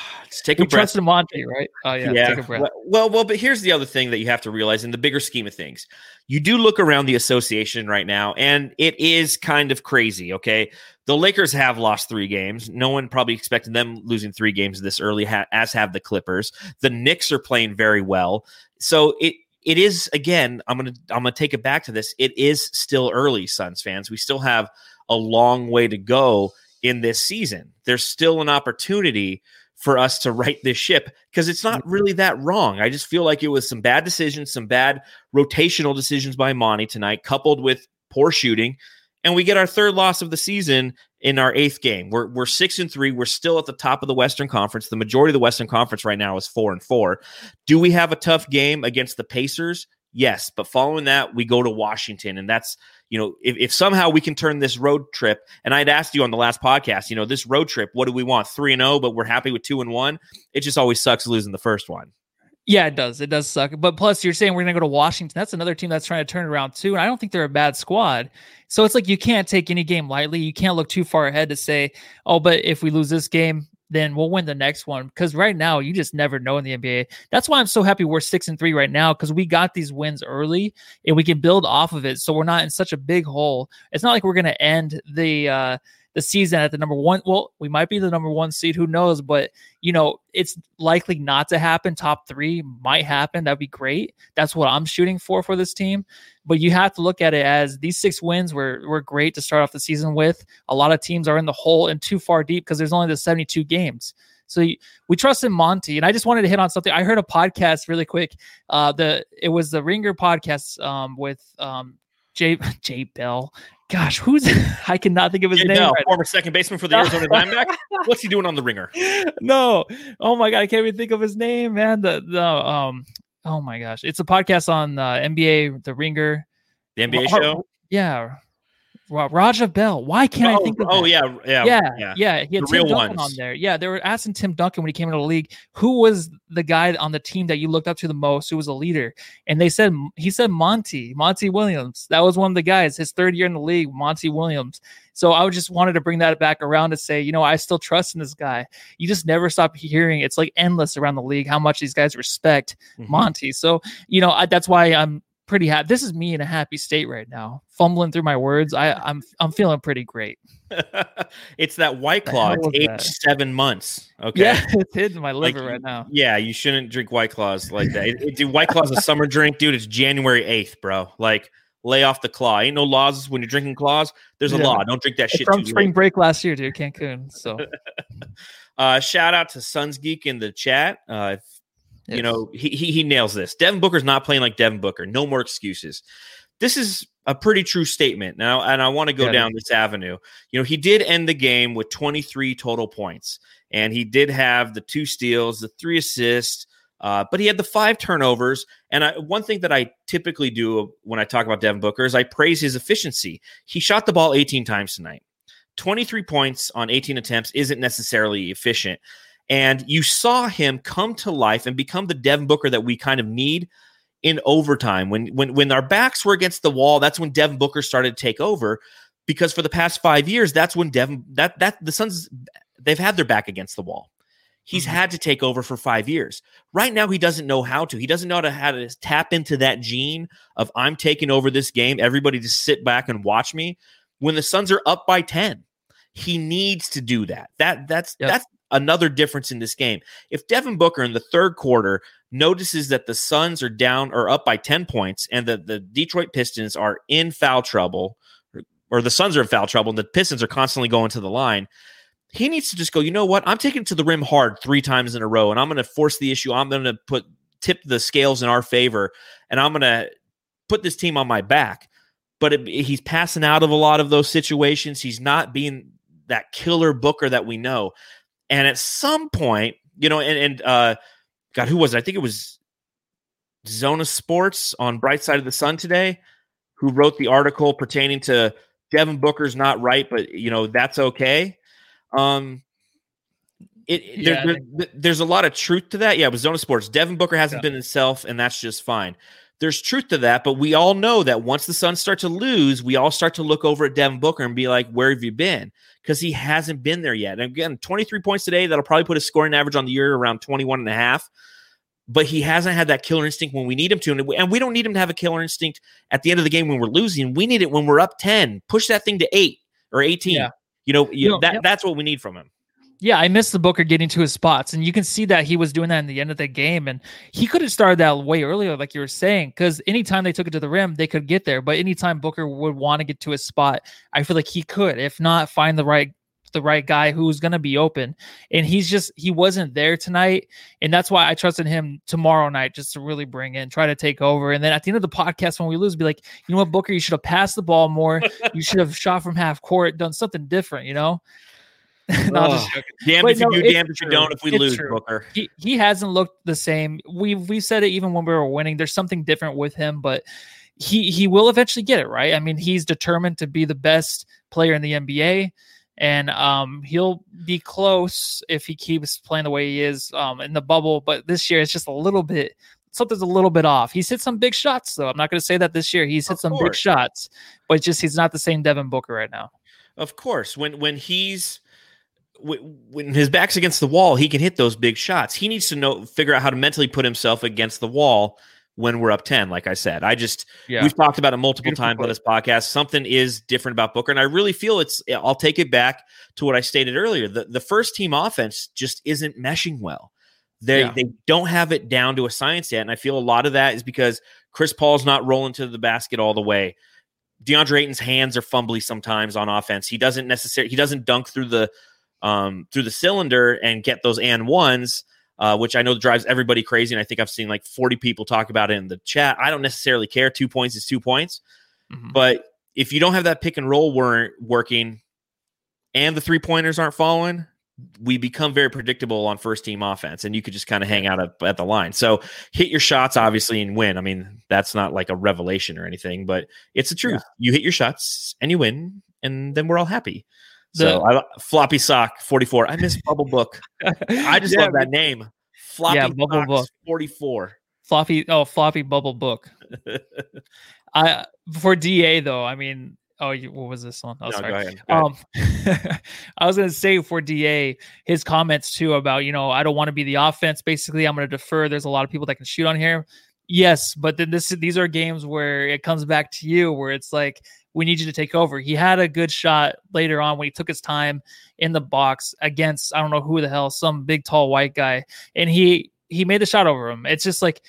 take we a breath. Trust Monty, right? Oh yeah, yeah. Take a breath. Well, well, but here's the other thing that you have to realize in the bigger scheme of things. You do look around the association right now, and it is kind of crazy. Okay, the Lakers have lost three games. No one probably expected them losing three games this early, as have the Clippers. The Knicks are playing very well, so it it is again. I'm gonna I'm gonna take it back to this. It is still early, Suns fans. We still have a long way to go in this season. There's still an opportunity for us to right this ship because it's not really that wrong. I just feel like it was some bad decisions, some bad rotational decisions by Monty tonight, coupled with poor shooting and we get our third loss of the season in our eighth game. We're we're six and three. We're still at the top of the Western Conference. The majority of the Western Conference right now is four and four. Do we have a tough game against the Pacers? Yes, but following that, we go to Washington, and that's you know if, if somehow we can turn this road trip. And I'd asked you on the last podcast, you know, this road trip, what do we want? Three and zero, but we're happy with two and one. It just always sucks losing the first one. Yeah, it does. It does suck. But plus, you're saying we're going to go to Washington. That's another team that's trying to turn around too. And I don't think they're a bad squad. So it's like you can't take any game lightly. You can't look too far ahead to say, oh, but if we lose this game, then we'll win the next one. Because right now, you just never know in the NBA. That's why I'm so happy we're six and three right now because we got these wins early and we can build off of it. So we're not in such a big hole. It's not like we're going to end the. uh the season at the number one. Well, we might be the number one seed. Who knows? But you know, it's likely not to happen. Top three might happen. That'd be great. That's what I'm shooting for for this team. But you have to look at it as these six wins were were great to start off the season with. A lot of teams are in the hole and too far deep because there's only the 72 games. So we trust in Monty, and I just wanted to hit on something. I heard a podcast really quick. Uh, the it was the Ringer podcast um, with um, Jay [LAUGHS] Jay Bell gosh, who's [LAUGHS] I cannot think of his name. right former second baseman for the Arizona Diamondbacks. [LAUGHS] What's he doing on the ringer? No, oh my god, I can't even think of his name, man. The the um, oh my gosh, it's a podcast on uh, NBA, the Ringer, the NBA show. Yeah, Raja Bell. Why can't oh, I think of Oh, yeah, yeah, yeah, yeah, yeah. He had the Tim real Duncan ones. on there. Yeah, they were asking Tim Duncan when he came into the league, who was the guy on the team that you looked up to the most, who was a leader, and they said he said Monty, Monty Williams. That was one of the guys. His third year in the league, Monty Williams. So I just wanted to bring that back around to say, you know, I still trust in this guy. You just never stop hearing it's like endless around the league how much these guys respect Mhm. Monty. So you know I, that's why I'm pretty happy. This is me in a happy state right now, fumbling through my words. I, I'm I'm feeling pretty great. [LAUGHS] it's that white claw. It's age that? seven months. Okay. Yeah, [LAUGHS] it's hitting my Like, liver right now. Yeah, you shouldn't drink White Claws like that. It, it- dude, White Claw's a summer [LAUGHS] drink, dude. It's January 8th, bro. Like, lay off the claw. Ain't no laws when you're drinking claws. There's a Yeah. law. Don't drink that It's shit from spring late. break last year, dude, Cancun. So Uh, shout out to Suns Geek in the chat. Uh, you yes. know, he, he he nails this. Devin Booker's not playing like Devin Booker. No more excuses. This is a pretty true statement. Now, and I want to go Yeah, down this avenue. You know, he did end the game with 23 total points, and he did have the two steals, the three assists, uh, but he had the five turnovers. And I, one thing that I typically do when I talk about Devin Booker is I praise his efficiency. He shot the ball 18 times tonight. 23 points on 18 attempts isn't necessarily efficient. And you saw him come to life and become the Devin Booker that we kind of need in overtime. When when when our backs were against the wall, that's when Devin Booker started to take over. Because for the past five years, that's when Devin that that the Suns they've had their back against the wall. He's Mhm. had to take over for five years. Right now, he doesn't know how to. He doesn't know how to, how to tap into that gene of I'm taking over this game. Everybody just sit back and watch me. When the Suns are up by 10, he needs to do that. That that's Yep. that's another difference in this game. If Devin Booker in the third quarter notices that the Suns are down or up by 10 points and that the Detroit Pistons are in foul trouble, or, the Suns are in foul trouble and the Pistons are constantly going to the line, he needs to just go, you know what? I'm taking it to the rim hard three times in a row, and I'm going to force the issue. I'm going to put tip the scales in our favor, and I'm going to put this team on my back. But it, he's passing out of a lot of those situations. He's not being that killer Booker that we know. And at some point, you know, and, and uh, God, who was it? I think it was Zona Sports on Bright Side of the Sun today, who wrote the article pertaining to Devin Booker's not right, but you know that's okay. Um, it, it- Yeah, I there- there's a lot of truth to that. Yeah, with Zona Sports, Devin Booker hasn't Yeah. been himself, and that's just fine. There's truth to that, but we all know that once the Suns start to lose, we all start to look over at Devin Booker and be like, "Where have you been?" Because he hasn't been there yet. And again, 23 points today. That'll probably put his scoring average on the year around 21 and a half. But he hasn't had that killer instinct when we need him to, and we- and we don't need him to have a killer instinct at the end of the game when we're losing. We need it when we're up 10. Push that thing to eight or 18. Yeah. You know, you, know, that yep. that's what we need from him. Yeah, I missed the Booker getting to his spots, and you can see that he was doing that in the end of the game, and he could have started that way earlier, like you were saying, because anytime they took it to the rim, they could get there. But anytime Booker would want to get to his spot, I feel like he could, if not, find the right the right guy who's going to be open. And he's just, he wasn't there tonight. And that's why I trusted him tomorrow night just to really bring in, try to take over. And then at the end of the podcast, when we lose, be like, you know what, Booker, you should have passed the ball more. you should have shot from half court, done something different, you know? [LAUGHS] no, oh, damn if you do, damn if you don't. If we it's lose, true. Booker, he he hasn't looked the same. We've we said it even when we were winning. There's something different with him, but he he will eventually get it right. I mean, he's determined to be the best player in the NBA, and um, he'll be close if he keeps playing the way he is um, in the bubble. But this year, it's just a little bit something's a little bit off. He's hit some big shots, though. I'm not going to say that this year he's hit Of some big shots, but just he's not the same Devin Booker right now. of course, when when he's when his back's against the wall, he can hit those big shots. He needs to know figure out how to mentally put himself against the wall when we're up 10 like I said. I just Yeah, we've talked about it multiple Beautiful times on this podcast. Something is different about Booker and I really feel it's I'll take it back to what I stated earlier. The the first team offense just isn't meshing well. They Yeah. they don't have it down to a science yet and I feel a lot of that is because Chris Paul's not rolling to the basket all the way. DeAndre Ayton's hands are fumbly sometimes on offense. He doesn't necessarily he doesn't dunk through the um through the cylinder and get those and ones, uh, which I know drives everybody crazy. And I think I've seen like 40 people talk about it in the chat. I don't necessarily care. Two points is two points. Mhm. But if you don't have that pick and roll wor- working and the three pointers aren't falling, we become very predictable on first team offense, and you could just kind of hang out at, at the line. So hit your shots, obviously, and win. I mean, that's not like a revelation or anything, but it's the truth. You hit your shots and you win, and then we're all happy. So I, floppy sock 44. I miss Bubble Book. I just [LAUGHS] Yeah, love that name. Floppy Yeah, Bubble Book. 44. floppy oh floppy bubble book. [LAUGHS] I for DA though, I mean, oh, you, what was this one? Oh, No, sorry. go ahead. Go. Um, [LAUGHS] I was gonna say for Da, his comments too about you know I don't want to be the offense. Basically, I'm gonna defer. There's a lot of people that can shoot on here. Yes, but then this these are games where it comes back to you, where it's like we need you to take over. He had a good shot later on when he took his time in the box against I don't know who the hell, some big tall white guy, and he he made the shot over him. It's just like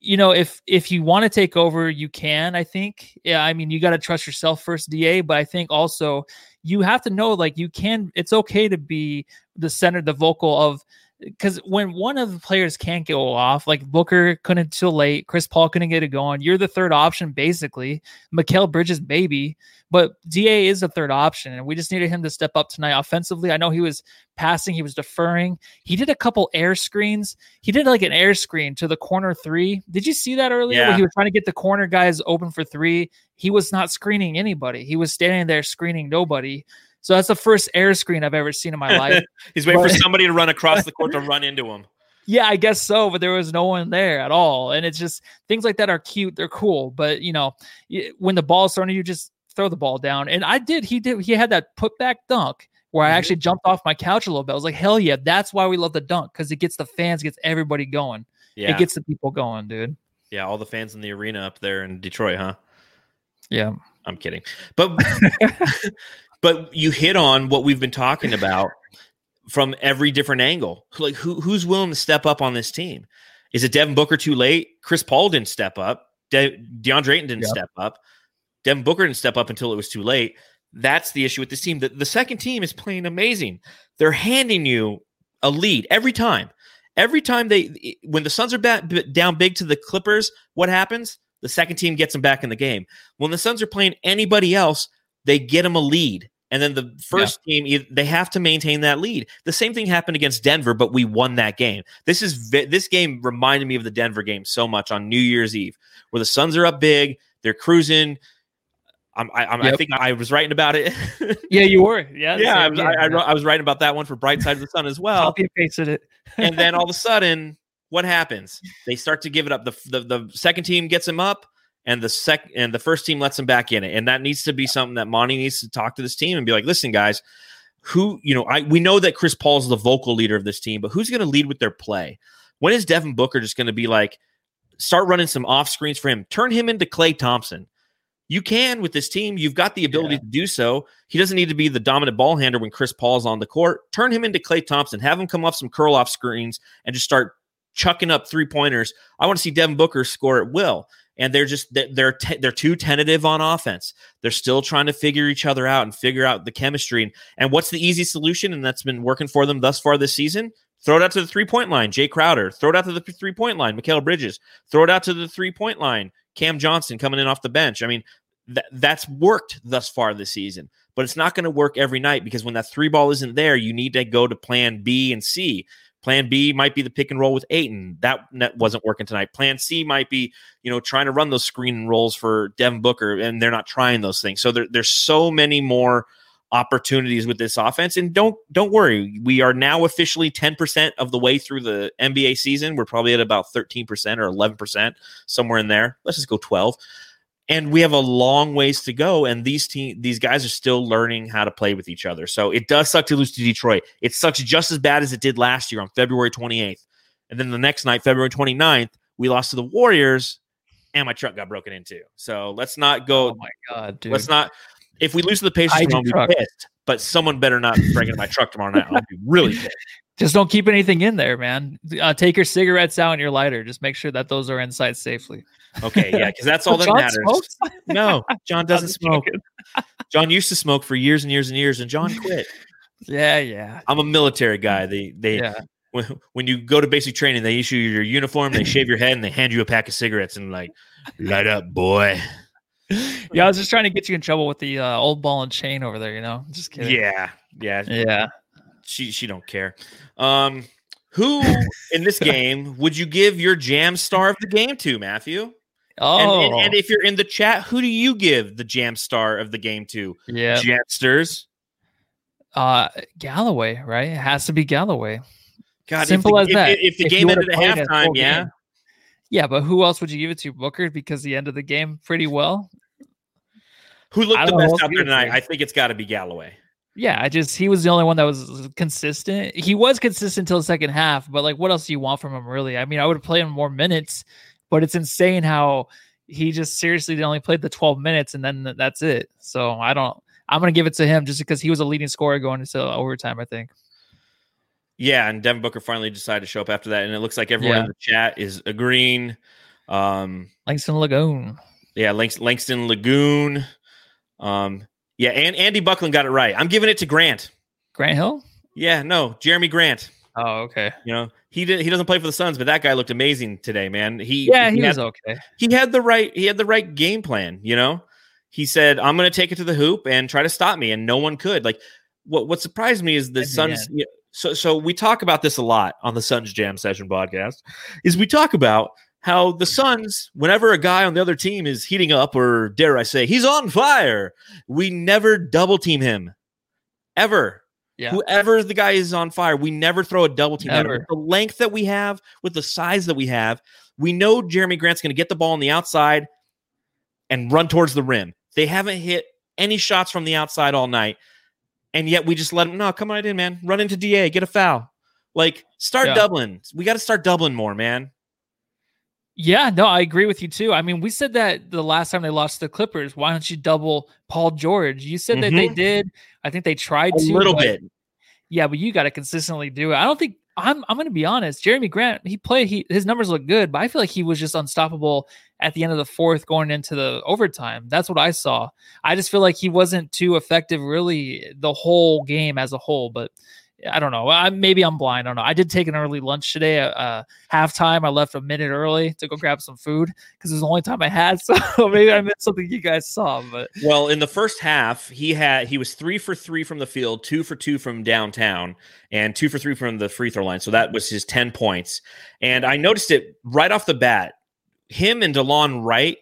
you know if if you want to take over you can i think yeah i mean you got to trust yourself first da but i think also you have to know like you can it's okay to be the center the vocal of because when one of the players can't go off like booker couldn't until late chris paul couldn't get it going you're the third option basically Mikal bridges maybe but da is the third option and we just needed him to step up tonight offensively i know he was passing he was deferring he did a couple air screens he did like an air screen to the corner three. Did you see that earlier? Yeah. When he was trying to get the corner guys open for three. He was not screening anybody. He was standing there screening nobody. So that's the first air screen I've ever seen in my life. [LAUGHS] He's waiting for somebody to run across the court to [LAUGHS] run into him. yeah, I guess so, but there was no one there at all. And it's just things like that are cute. They're cool. But you know, when the ball's thrown, you just throw the ball down. And I did. He did. He had that put back dunk where I Mhm. actually jumped off my couch a little bit. I was like, hell yeah, that's why we love the dunk because it gets the fans, gets everybody going. Yeah. It gets the people going, dude. yeah. All the fans in the arena up there in Detroit, huh? Yeah. I'm kidding. But [LAUGHS] but you hit on what we've been talking about from every different angle. Like who who's willing to step up on this team? Is it Devin Booker too late? Chris Paul didn't step up. De- DeAndre Ayton didn't Yep. step up. Devin Booker didn't step up until it was too late. That's the issue with this team. The, the second team is playing amazing. They're handing you a lead every time. Every time they, when the Suns are ba- b- down big to the Clippers, what happens? The second team gets them back in the game. When the Suns are playing anybody else, they get them a lead. And then the first team, e- they have to maintain that lead. The same thing happened against Denver, but we won that game. This is this game reminded me of the Denver game so much on New Year's Eve, where the Suns are up big, they're cruising. I'm, I, I'm, I think I was writing about it. [LAUGHS] Yeah, you were. Yeah. yeah, I was, I, I, I was writing about that one for Bright Side of the Sun as well. Copy and pasted it. [LAUGHS] and then all of a sudden, what happens? They start to give it up. The, the the second team gets them up, and the sec and the first team lets him back in it. And that needs to be something that Monty needs to talk to this team and be like, listen, guys, who you know, I we know that Chris Paul's the vocal leader of this team, but who's going to lead with their play? When is Devin Booker just going to be like, start running some off screens for him, turn him into Klay Thompson? You can with this team. You've got the ability Yeah. to do so. He doesn't need to be the dominant ball handler when Chris Paul's on the court. Turn him into Klay Thompson. Have him come off some curl off screens and just start chucking up three pointers. I want to see Devin Booker score at will. And they're just they're they're, too tentative on offense. They're still trying to figure each other out and figure out the chemistry. And, and what's the easy solution? And that's been working for them thus far this season. Throw it out to the three point line, Jae Crowder. Throw it out to the three point line, Mikal Bridges. Throw it out to the three point line, Cam Johnson coming in off the bench. I mean, th- that's worked thus far this season, but it's not going to work every night because when that three ball isn't there, you need to go to plan B and C. Plan B might be the pick and roll with Ayton. That wasn't working tonight. Plan C might be, you know, trying to run those screen rolls for Devin Booker, and they're not trying those things. So there, there's so many more opportunities with this offense. And don't don't worry, we are now officially 10% of the way through the NBA season. We're probably at about 13% or 11%, somewhere in there. Let's just go 12 and we have a long ways to go and these team these guys are still learning how to play with each other so it does suck to lose to detroit it sucks just as bad as it did last year on february 28th and then the next night february 29th we lost to the warriors and my truck got broken into so let's not go Oh my god, dude. let's not if we lose to the pacers i'll be truck. pissed but someone better not break into my truck tomorrow night i'll be really pissed Just don't keep anything in there, man. Uh, take your cigarettes out and your lighter. Just make sure that those are inside safely. Okay yeah because that's all that John matters smokes? no [LAUGHS] john doesn't smoke john used to smoke for years and years and years and john quit [LAUGHS] Yeah, yeah, i'm a military guy they they yeah. when, when you go to basic training, they issue you your uniform, they shave your head, and they hand you a pack of cigarettes and like, light up, boy. [LAUGHS] Yeah, I was just trying to get you in trouble with the uh, old ball and chain over there. You know, just kidding. Yeah, yeah. yeah. She she don't care. Um, who in this game would you give your jam star of the game to, Matthew? And, Oh, and, and if you're in the chat, who do you give the jam star of the game to? yeah. Jamsters. Uh, Galloway, right? It has to be Galloway. God, if Simple the- as if- that. If, the If game ended at halftime, yeah. game. Yeah, but who else would you give it to? Booker because he ended the game pretty well. Who looked the don't know who best out there give it to. tonight? I think it's got to be Galloway. Yeah, I just he was the only one that was consistent. He was consistent until the second half, but like, what else do you want from him, really? I mean, I would have played him more minutes, but it's insane how he just seriously only played the 12 minutes and then that's it. So I don't. I'm gonna give it to him just because he was a leading scorer going into overtime. I think. Yeah, and Devin Booker finally decided to show up after that, and it looks like everyone Yeah. in the chat is agreeing. Um, Langston Lagoon. yeah, Langs- Langston Lagoon. Um, yeah, and Andy Buckland got it right. I'm giving it to Grant. Grant Hill. Yeah, no, Jerami Grant. Oh, okay. You know, he did. He doesn't play for the Suns, but that guy looked amazing today, man. He Yeah, he had, was okay. he had the right he had the right game plan. You know, he said, "I'm going to take it to the hoop and try to stop me," and no one could. Like, what what surprised me is the the Suns. yeah, so so we talk about this a lot on the Suns Jam Session podcast. Is we talk about how the Suns, whenever a guy on the other team is heating up, or dare I say, he's on fire, we never double team him, ever. Yeah. Whoever the guy is on fire, we never throw a double team. Never. The length that we have, with the size that we have, we know Jerami Grant's going to get the ball on the outside and run towards the rim. They haven't hit any shots from the outside all night, and yet we just let him. No, come right in, man. Run into Da, get a foul. Like start Yeah. doubling. We got to start doubling more, man. Yeah, no, I agree with you too. I mean, we said that the last time they lost to the Clippers. Why don't you double Paul George? You said that they Mhm. did. I think they tried A to little but- bit. Yeah, but you got to consistently do it. I don't think I'm. I'm going to be honest. Jerami Grant, he played. He his numbers look good, but I feel like he was just unstoppable at the end of the fourth, going into the overtime. That's what I saw. I just feel like he wasn't too effective, really, the whole game as a whole. But I don't know. I, maybe I'm blind. I don't know. I did take an early lunch today. Uh, uh, halftime, I left a minute early to go grab some food because it was the only time I had. [LAUGHS] So maybe I missed something you guys saw. But Well, in the first half, he had he was three for three from the field, two for two from downtown, and two for three from the free throw line. So that was his ten points. And I noticed it right off the bat. Him and Delon Wright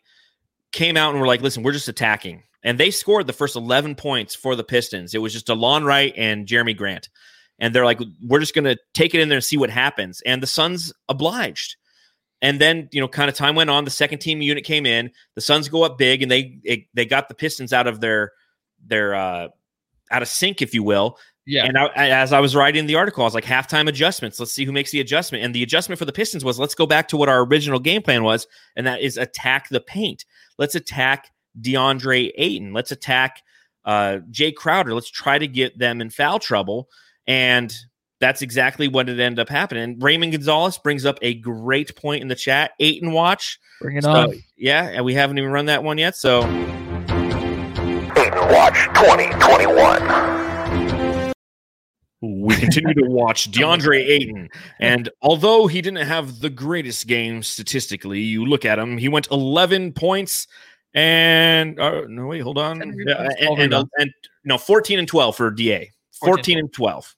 came out and were like, "Listen, we're just attacking," and they scored the first eleven points for the Pistons. It was just Delon Wright and Jerami Grant, and they're like, "We're just going to take it in there and see what happens." And the Suns obliged. And then, you know, kind of time went on. The second team unit came in. The Suns go up big, and they it, they got the Pistons out of their their uh, out of sync, if you will. yeah, And I, I- as I was writing the article, I was like, halftime adjustments. Let's see who makes the adjustment. And the adjustment for the Pistons was let's go back to what our original game plan was, and that is attack the paint. Let's attack DeAndre Ayton. Let's attack uh, Jae Crowder. Let's try to get them in foul trouble. And that's exactly what it ended up happening. Raymond Gonzalez brings up a great point in the chat. Ayton watch. Bring it So, on. yeah, and we haven't even run that one yet. So Ayton Watch 2021. we continue to watch [LAUGHS] DeAndre Ayton. And although he didn't have the greatest game statistically, you look at him, he went 11 points and uh, no, wait, hold on. 10 Yeah, rebounds, and, and, rebounds. and no, 14 and 12 for DA. 14, 14 and 12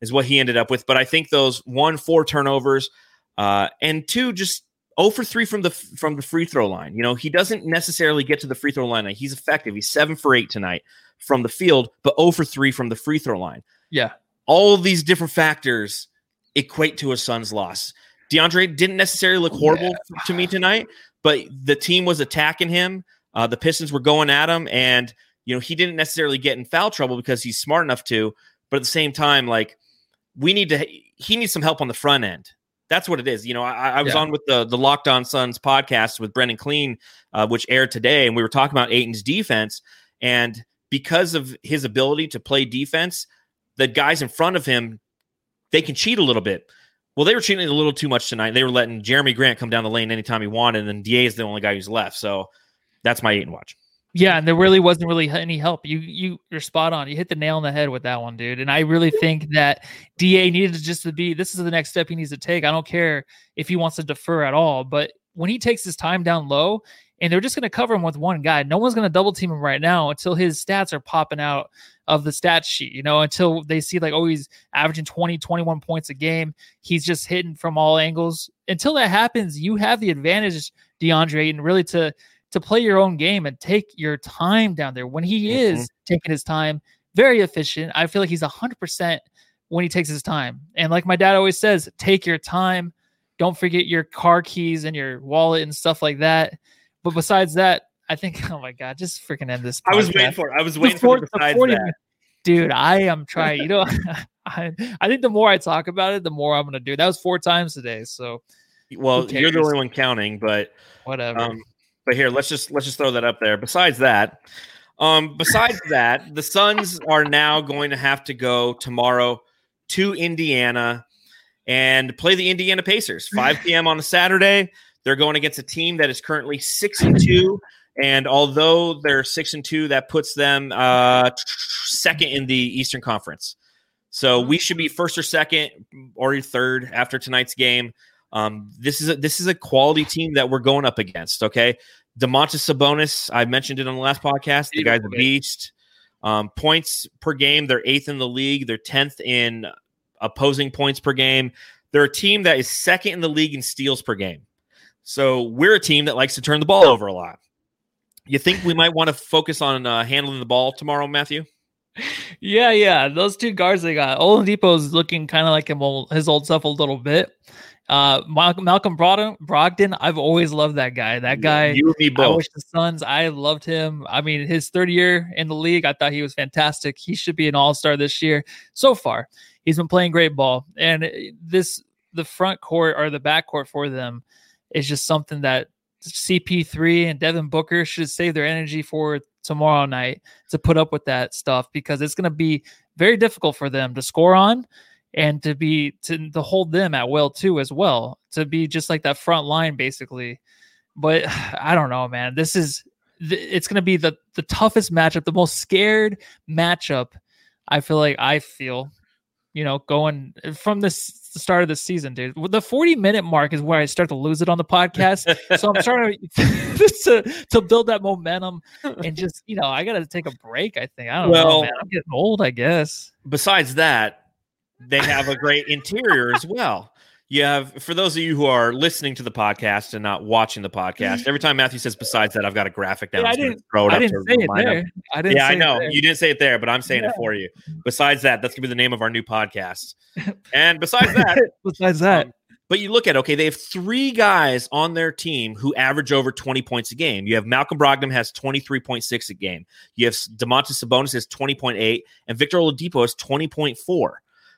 is what he ended up with. But I think those one, four turnovers, uh, and two, just 0 for 3 from the from the free throw line. You know, he doesn't necessarily get to the free throw line. He's effective. He's seven for eight tonight from the field, but 0 for 3 from the free throw line Yeah. all of these different factors equate to a Suns loss. DeAndre didn't necessarily look horrible to me tonight, but the team was attacking him. Uh, the Pistons were going at him, and you know he didn't necessarily get in foul trouble because he's smart enough to. But at the same time, like we need to, he needs some help on the front end. That's what it is. You know, I, I was Yeah. on with the the Locked On Suns podcast with Brendan Clean, uh, which aired today, and we were talking about Ayton's defense, and because of his ability to play defense, the guys in front of him they can cheat a little bit. Well, they were cheating a little too much tonight. They were letting Jerami Grant come down the lane anytime he wanted, and then Da is the only guy who's left. So that's my Ayton watch. Yeah, and there really wasn't really any help. You you you're spot on. You hit the nail on the head with that one, dude. And I really think that Da needed to just to be this is the next step he needs to take. I don't care if he wants to defer at all, but when he takes his time down low and they're just going to cover him with one guy, no one's going to double team him right now until his stats are popping out of the stat sheet, you know, until they see like, oh, he's averaging 20, 21 points a game. He's just hitting from all angles. Until that happens, you have the advantage, DeAndre, and really to to play your own game and take your time down there. When he is taking his time, very efficient. I feel like he's 100% when he takes his time. And like my dad always says, take your time. Don't forget your car keys and your wallet and stuff like that. But besides that, I think, [LAUGHS] oh my God, just freaking end this. I was waiting for. it. I was waiting for the besides 40 that. Dude, I am trying. You know, [LAUGHS] I, I think the more I talk about it, the more I'm going to do. That was four times today. So Well, you're the only one counting, but whatever. um, but here let's just let's just throw that up there. Besides that, um, besides that, the Suns are now going to have to go tomorrow to Indiana and play the Indiana Pacers. 5 [LAUGHS] p.m. on a Saturday. They're going against a team that is currently six and two. And although they're six and two, that puts them uh, second in the Eastern Conference. So we should be first or second or third after tonight's game. Um, this is a this is a quality team that we're going up against. Okay, Domantas Sabonis, I mentioned it on the last podcast. The guy's a beast. Um, points per game, they're eighth in the league. They're tenth in opposing points per game. They're a team that is second in the league in steals per game. So we're a team that likes to turn the ball over a lot. You think we might want to focus on uh, handling the ball tomorrow, Matthew? Yeah, yeah. Those two guards they got. Oladipo's looking kind of like him, old- his old self a little bit. Uh, Malcolm, Malcolm Brogdon, Brogdon, I've always loved that guy. That guy, you and me I wish the Suns. I loved him. I mean, his third year in the league, I thought he was fantastic. He should be an All Star this year. So far, he's been playing great ball, and uh, this the front court or the back court for them is just something that CP3 and Devin Booker should save their energy for tomorrow night to put up with that stuff because it's going to be very difficult for them to score on and to be to, to hold them at will too as well to be just like that front line basically. But [SIGHS] i don't know man. This is it's going to be the the toughest matchup the most scared matchup i feel like i feel you know going eh, from this the start of the season dude. The 40 minute mark is where i start to lose it on the podcast. So i'm trying to, [LAUGHS] to to build that momentum and just you know i gotta take a break i think. I don't know man. I'm getting old i guess. Besides that, they have a great interior as well. You have, for those of you who are listening to the podcast and not watching the podcast, every time Matthew says besides that, I've got a graphic down. Yeah, I I'm just gonna didn't- throw it i up didn't to say it there i didn't Yeah, I know you didn't say it there, but I'm saying Yeah. it for you. Besides that, that's gonna be the name of our new podcast. And besides that, [LAUGHS] besides that um, but you look at okay, they have three guys on their team who average over 20 points a game. You have Malcolm Brogdon has 23.6 a game. You have Domantas Sabonis has 20.8, and Victor Oladipo has 20.4.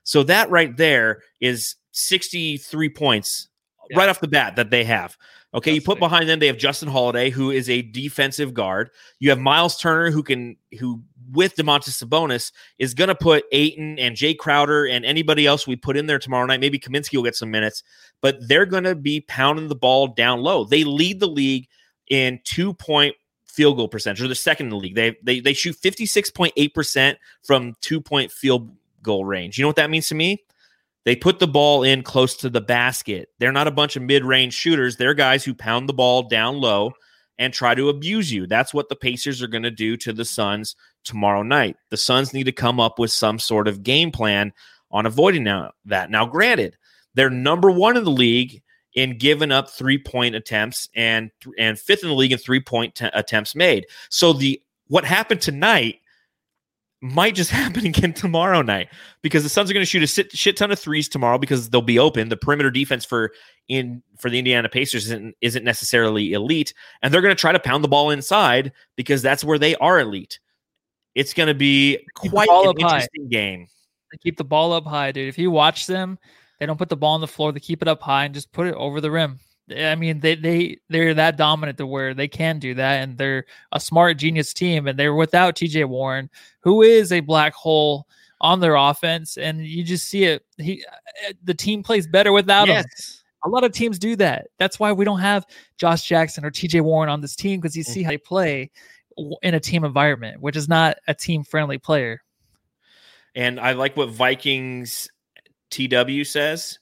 So that right there is 63 points yeah. right off the bat that they have. Okay, That's you put behind them they have Justin Holiday, who is a defensive guard. You have Miles Turner, who can who with Domantas Sabonis is going to put Ayton and Jae Crowder and anybody else we put in there tomorrow night. Maybe Kaminsky will get some minutes, but they're going to be pounding the ball down low. They lead the league in two point field goal percentage, or the second in the league. They they they shoot fifty six point eight percent from two point field goal range. You know what that means to me? They put the ball in close to the basket. They're not a bunch of mid range shooters. They're guys who pound the ball down low and try to abuse you. That's what the Pacers are going to do to the Suns tomorrow night. The Suns need to come up with some sort of game plan on avoiding that. Now, granted, they're number one in the league in giving up three point attempts and and fifth in the league in three point t- attempts made. So the what happened tonight might just [LAUGHS] happen again tomorrow night because the Suns are going to shoot a shit ton of threes tomorrow because they'll be open. The perimeter defense for in for the Indiana Pacers isn't, isn't necessarily elite, and they're going to try to pound the ball inside because that's where they are elite. It's going to be quite an interesting high. game. They keep the ball up high, dude. If you watch them, they don't put the ball on the floor. They keep it up high and just put it over the rim. I mean, they they they're that dominant to where they can do that, and they're a smart genius team, and they're without T.J. Warren, who is a black hole on their offense, and you just see it. He, uh, the team plays better without yes. him. A lot of teams do that. That's why we don't have Josh Jackson or T.J. Warren on this team because you see how they play in a team environment, which is not a team friendly player. And I like what Vikings TW says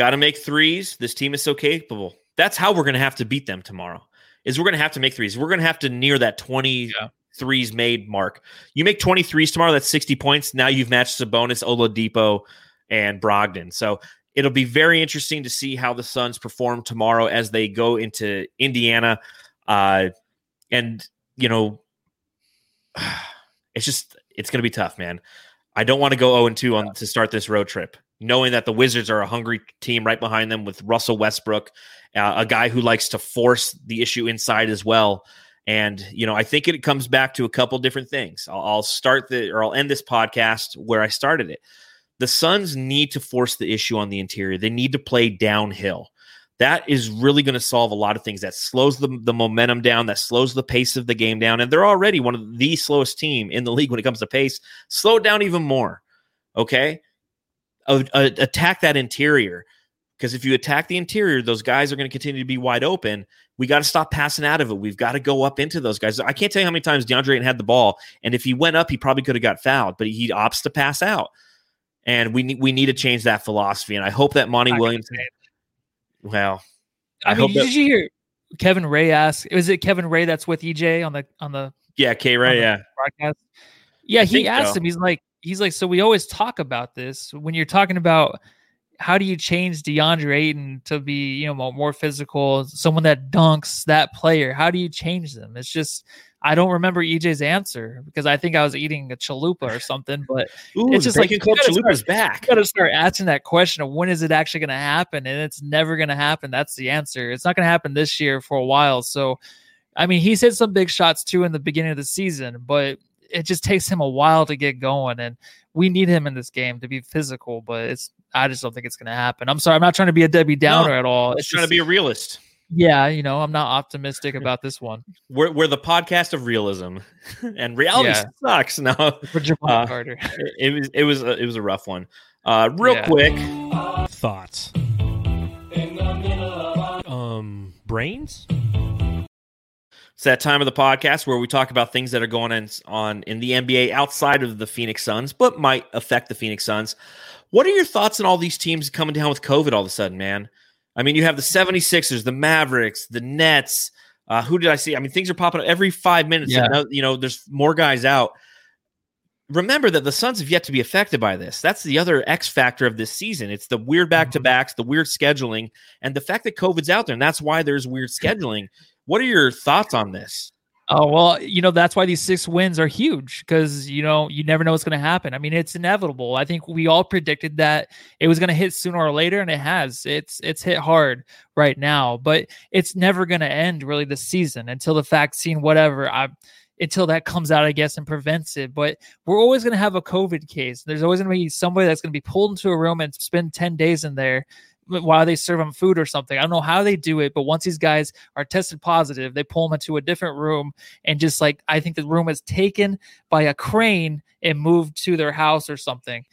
Got to make threes. This team is so capable. That's how we're going to have to beat them tomorrow. Is we're going to have to make threes. We're going to have to near that 20 yeah. threes made mark. You make 23s tomorrow, that's 60 points. Now you've matched Sabonis, Oladipo, and Brogdon. So it'll be very interesting to see how the Suns perform tomorrow as they go into Indiana. Uh, and, you know, [SIGHS] it's just, it's going to be tough, man. I don't want to go 0 2 on to start this road trip knowing that the Wizards are a hungry team right behind them with Russell Westbrook, uh, a guy who likes to force the issue inside as well. And you know, I think it comes back to a couple different things. I'll, I'll start the or I'll end this podcast where I started it. The Suns need to force the issue on the interior. They need to play downhill. That is really going to solve a lot of things. That slows the, the momentum down, that slows the pace of the game down. And they're already one of the slowest team in the league when it comes to pace. Slow it down even more. Okay attack that interior. Because if you attack the interior, those guys are going to continue to be wide open. We got to stop passing out of it. We've got to go up into those guys. I can't tell you how many times DeAndre had the ball, and if he went up, he probably could have got fouled, but he opts to pass out. And we need we need to change that philosophy. And I hope that Monty Williams. Well, I, I mean, did you hear Kevin Ray ask? Was it Kevin Ray that's with EJ on the on the yeah K Ray yeah broadcast? Yeah, he asked so. him. He's like, he's like, so we always talk about this when you're talking about how do you change DeAndre Ayton to be, you know, more physical, someone that dunks that player? How do you change them? It's just I don't remember EJ's answer because I think I was eating a chalupa or something. But Ooh, it's just like Club Chalupa's back. You got to start asking that question of when is it actually going to happen, and it's never going to happen. That's the answer. It's not going to happen this year for a while. So, I mean, he's hit some big shots too in the beginning of the season, but it just takes him a while to get going, and we need him in this game to be physical. But it's I just don't think it's going to happen. I'm sorry, I'm not trying to be a Debbie Downer no, at all. It's trying just, to be a realist. Yeah, you know, I'm not optimistic [LAUGHS] about this one. We're we're the podcast of realism, [LAUGHS] and reality yeah. sucks. [LAUGHS] No, for uh, Carter, it, it, was it was a, it was a rough one. Uh, real yeah. quick thoughts. Um, brains. It's that time of the podcast where we talk about things that are going on, on in the NBA outside of the Phoenix Suns, but might affect the Phoenix Suns. What are your thoughts on all these teams coming down with COVID all of a sudden, man? I mean, you have the 76ers, the Mavericks, the Nets. Uh, who did I see? I mean, things are popping up every five minutes. Yeah. And, you know, there's more guys out. Remember that the Suns have yet to be affected by this. That's the other X factor of this season. It's the weird back to backs, the weird scheduling, and the fact that COVID's out there. And that's why there's weird scheduling. What are your thoughts on this? Oh well, you know that's why these six wins are huge because you know you never know what's going to happen. I mean, it's inevitable. I think we all predicted that it was going to hit sooner or later, and it has. It's it's hit hard right now, but it's never going to end really this season until the vaccine, whatever. I until that comes out, I guess, and prevents it. But we're always going to have a COVID case. There's always going to be somebody that's going to be pulled into a room and spend ten days in there while they serve them food or something. I don't know how they do it, but once these guys are tested positive, they pull them into a different room and just like I think the room is taken by a crane and moved to their house or something.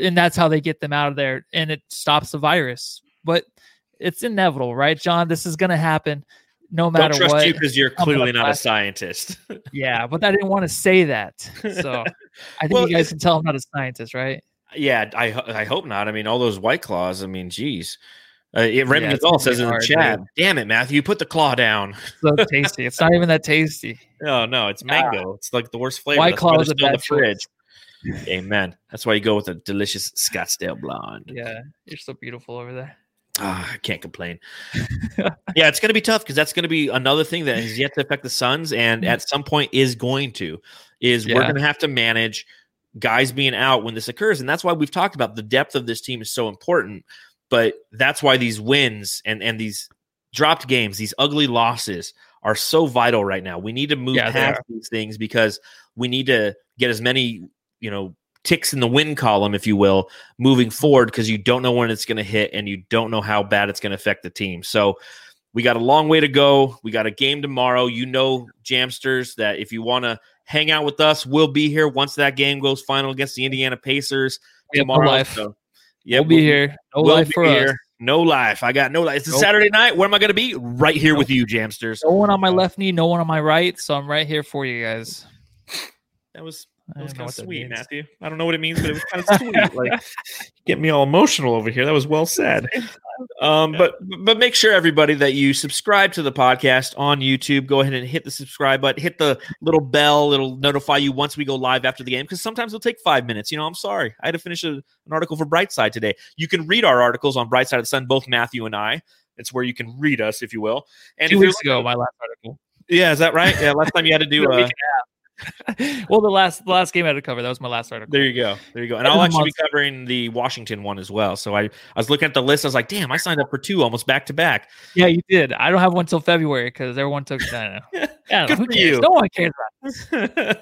And that's how they get them out of there and it stops the virus. But it's inevitable, right, John? This is going to happen no matter Don't trust what. you because you're clearly not a scientist. [LAUGHS] yeah, but I didn't want to say that. So [LAUGHS] I think Well, you guys can tell I'm not a scientist, right? Yeah, I I hope not. I mean, all those white claws. I mean, geez. Uh, it, Remy Yeah, says in the chat, dude. "Damn it, Matthew, put the claw down." So tasty. It's not even that tasty. [LAUGHS] Oh no, it's mango. it's like the worst flavor. White Claw is in the fridge. Amen. That's why you go with a delicious Scottsdale blonde. Yeah, you're so beautiful over there. Ah, I can't complain. [LAUGHS] yeah, it's going to be tough because that's going to be another thing that has yet to affect the Suns, and at some point is going to. Is we're going to have to manage guys being out when this occurs, and that's why we've talked about the depth of this team is so important. But that's why these wins and and these dropped games, these ugly losses, are so vital right now. We need to move Yeah, past these things because we need to get as many you know ticks in the win column, if you will, moving forward because you don't know when it's going to hit and you don't know how bad it's going to affect the team. So we got a long way to go. We got a game tomorrow. You know, Jamsters, that if you want to hang out with us, we'll be here once that game goes final against the Indiana Pacers We have no life. So, yeah, we'll be here. No we'll life be for us. No life. I got no life. It's a Nope. Saturday night. Where am I going to be? Right here with you, Jamsters. No one on my left knee, no one on my right. So I'm right here for you guys. That was I That was kind of sweet. Matthew. I don't know what it means, but it was kind of sweet. Like [LAUGHS] get me all emotional over here. That was well said. Um, but but make sure everybody that you subscribe to the podcast on YouTube. Go ahead and hit the subscribe button. Hit the little bell. It'll notify you once we go live after the game. Because sometimes it'll take five minutes. You know, I'm sorry. I had to finish a, an article for Brightside today. You can read our articles on Brightside of the Sun, both Matthew and I. It's where you can read us, if you will. And Two weeks ago, my last article. yeah, is that right? Yeah, last time you had to [LAUGHS] do. A [LAUGHS] well, the last the last game I had to cover. That was my last article. There you go. There you go. And I'll [LAUGHS] actually be covering the Washington one as well. So I, I was looking at the list. I was like, damn, I signed up for two almost back to back. Yeah, you did. I don't have one till February because everyone took. I don't know. [LAUGHS] I don't Good know. For you. No one cares about. this.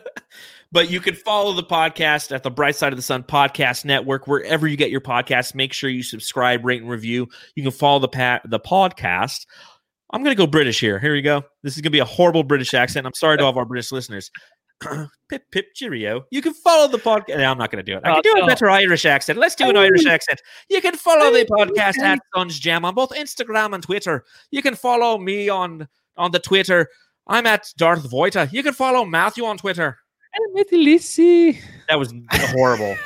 but you can follow the podcast at the Bright Side of the Sun Podcast Network wherever you get your podcasts. Make sure you subscribe, rate, and review. You can follow the pat the podcast. I'm gonna go British here. Here we go. This is gonna be a horrible British accent. I'm sorry to all of our British listeners. [CLEARS THROAT] pip pip cheerio. You can follow the podcast. I'm not gonna do it. I Oh, can do a better Irish accent. Let's do an Irish accent. You can follow the podcast at Suns Jam on both Instagram and Twitter. You can follow me on on the Twitter. I'm at Darth Voita. You can follow Matthew on Twitter. Lisi. That was horrible.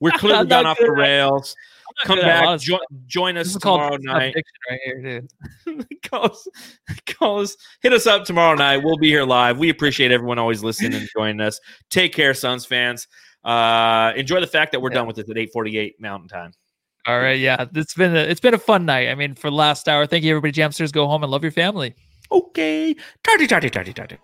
We're [LAUGHS] clearly I'm gone off the rails. Come back, jo- join us tomorrow night. Right here, dude. [LAUGHS] call, us, call us, hit us up tomorrow night. We'll be here live. We appreciate everyone always listening and joining us. Take care, Suns fans. Uh, enjoy the fact that we're Yeah. done with this at 8:48 Mountain Time. All right, yeah, it's been a, it's been a fun night. I mean, for the last hour, thank you, everybody. Jamsters, go home and love your family. Okay, tardy, tardy, tardy, tardy.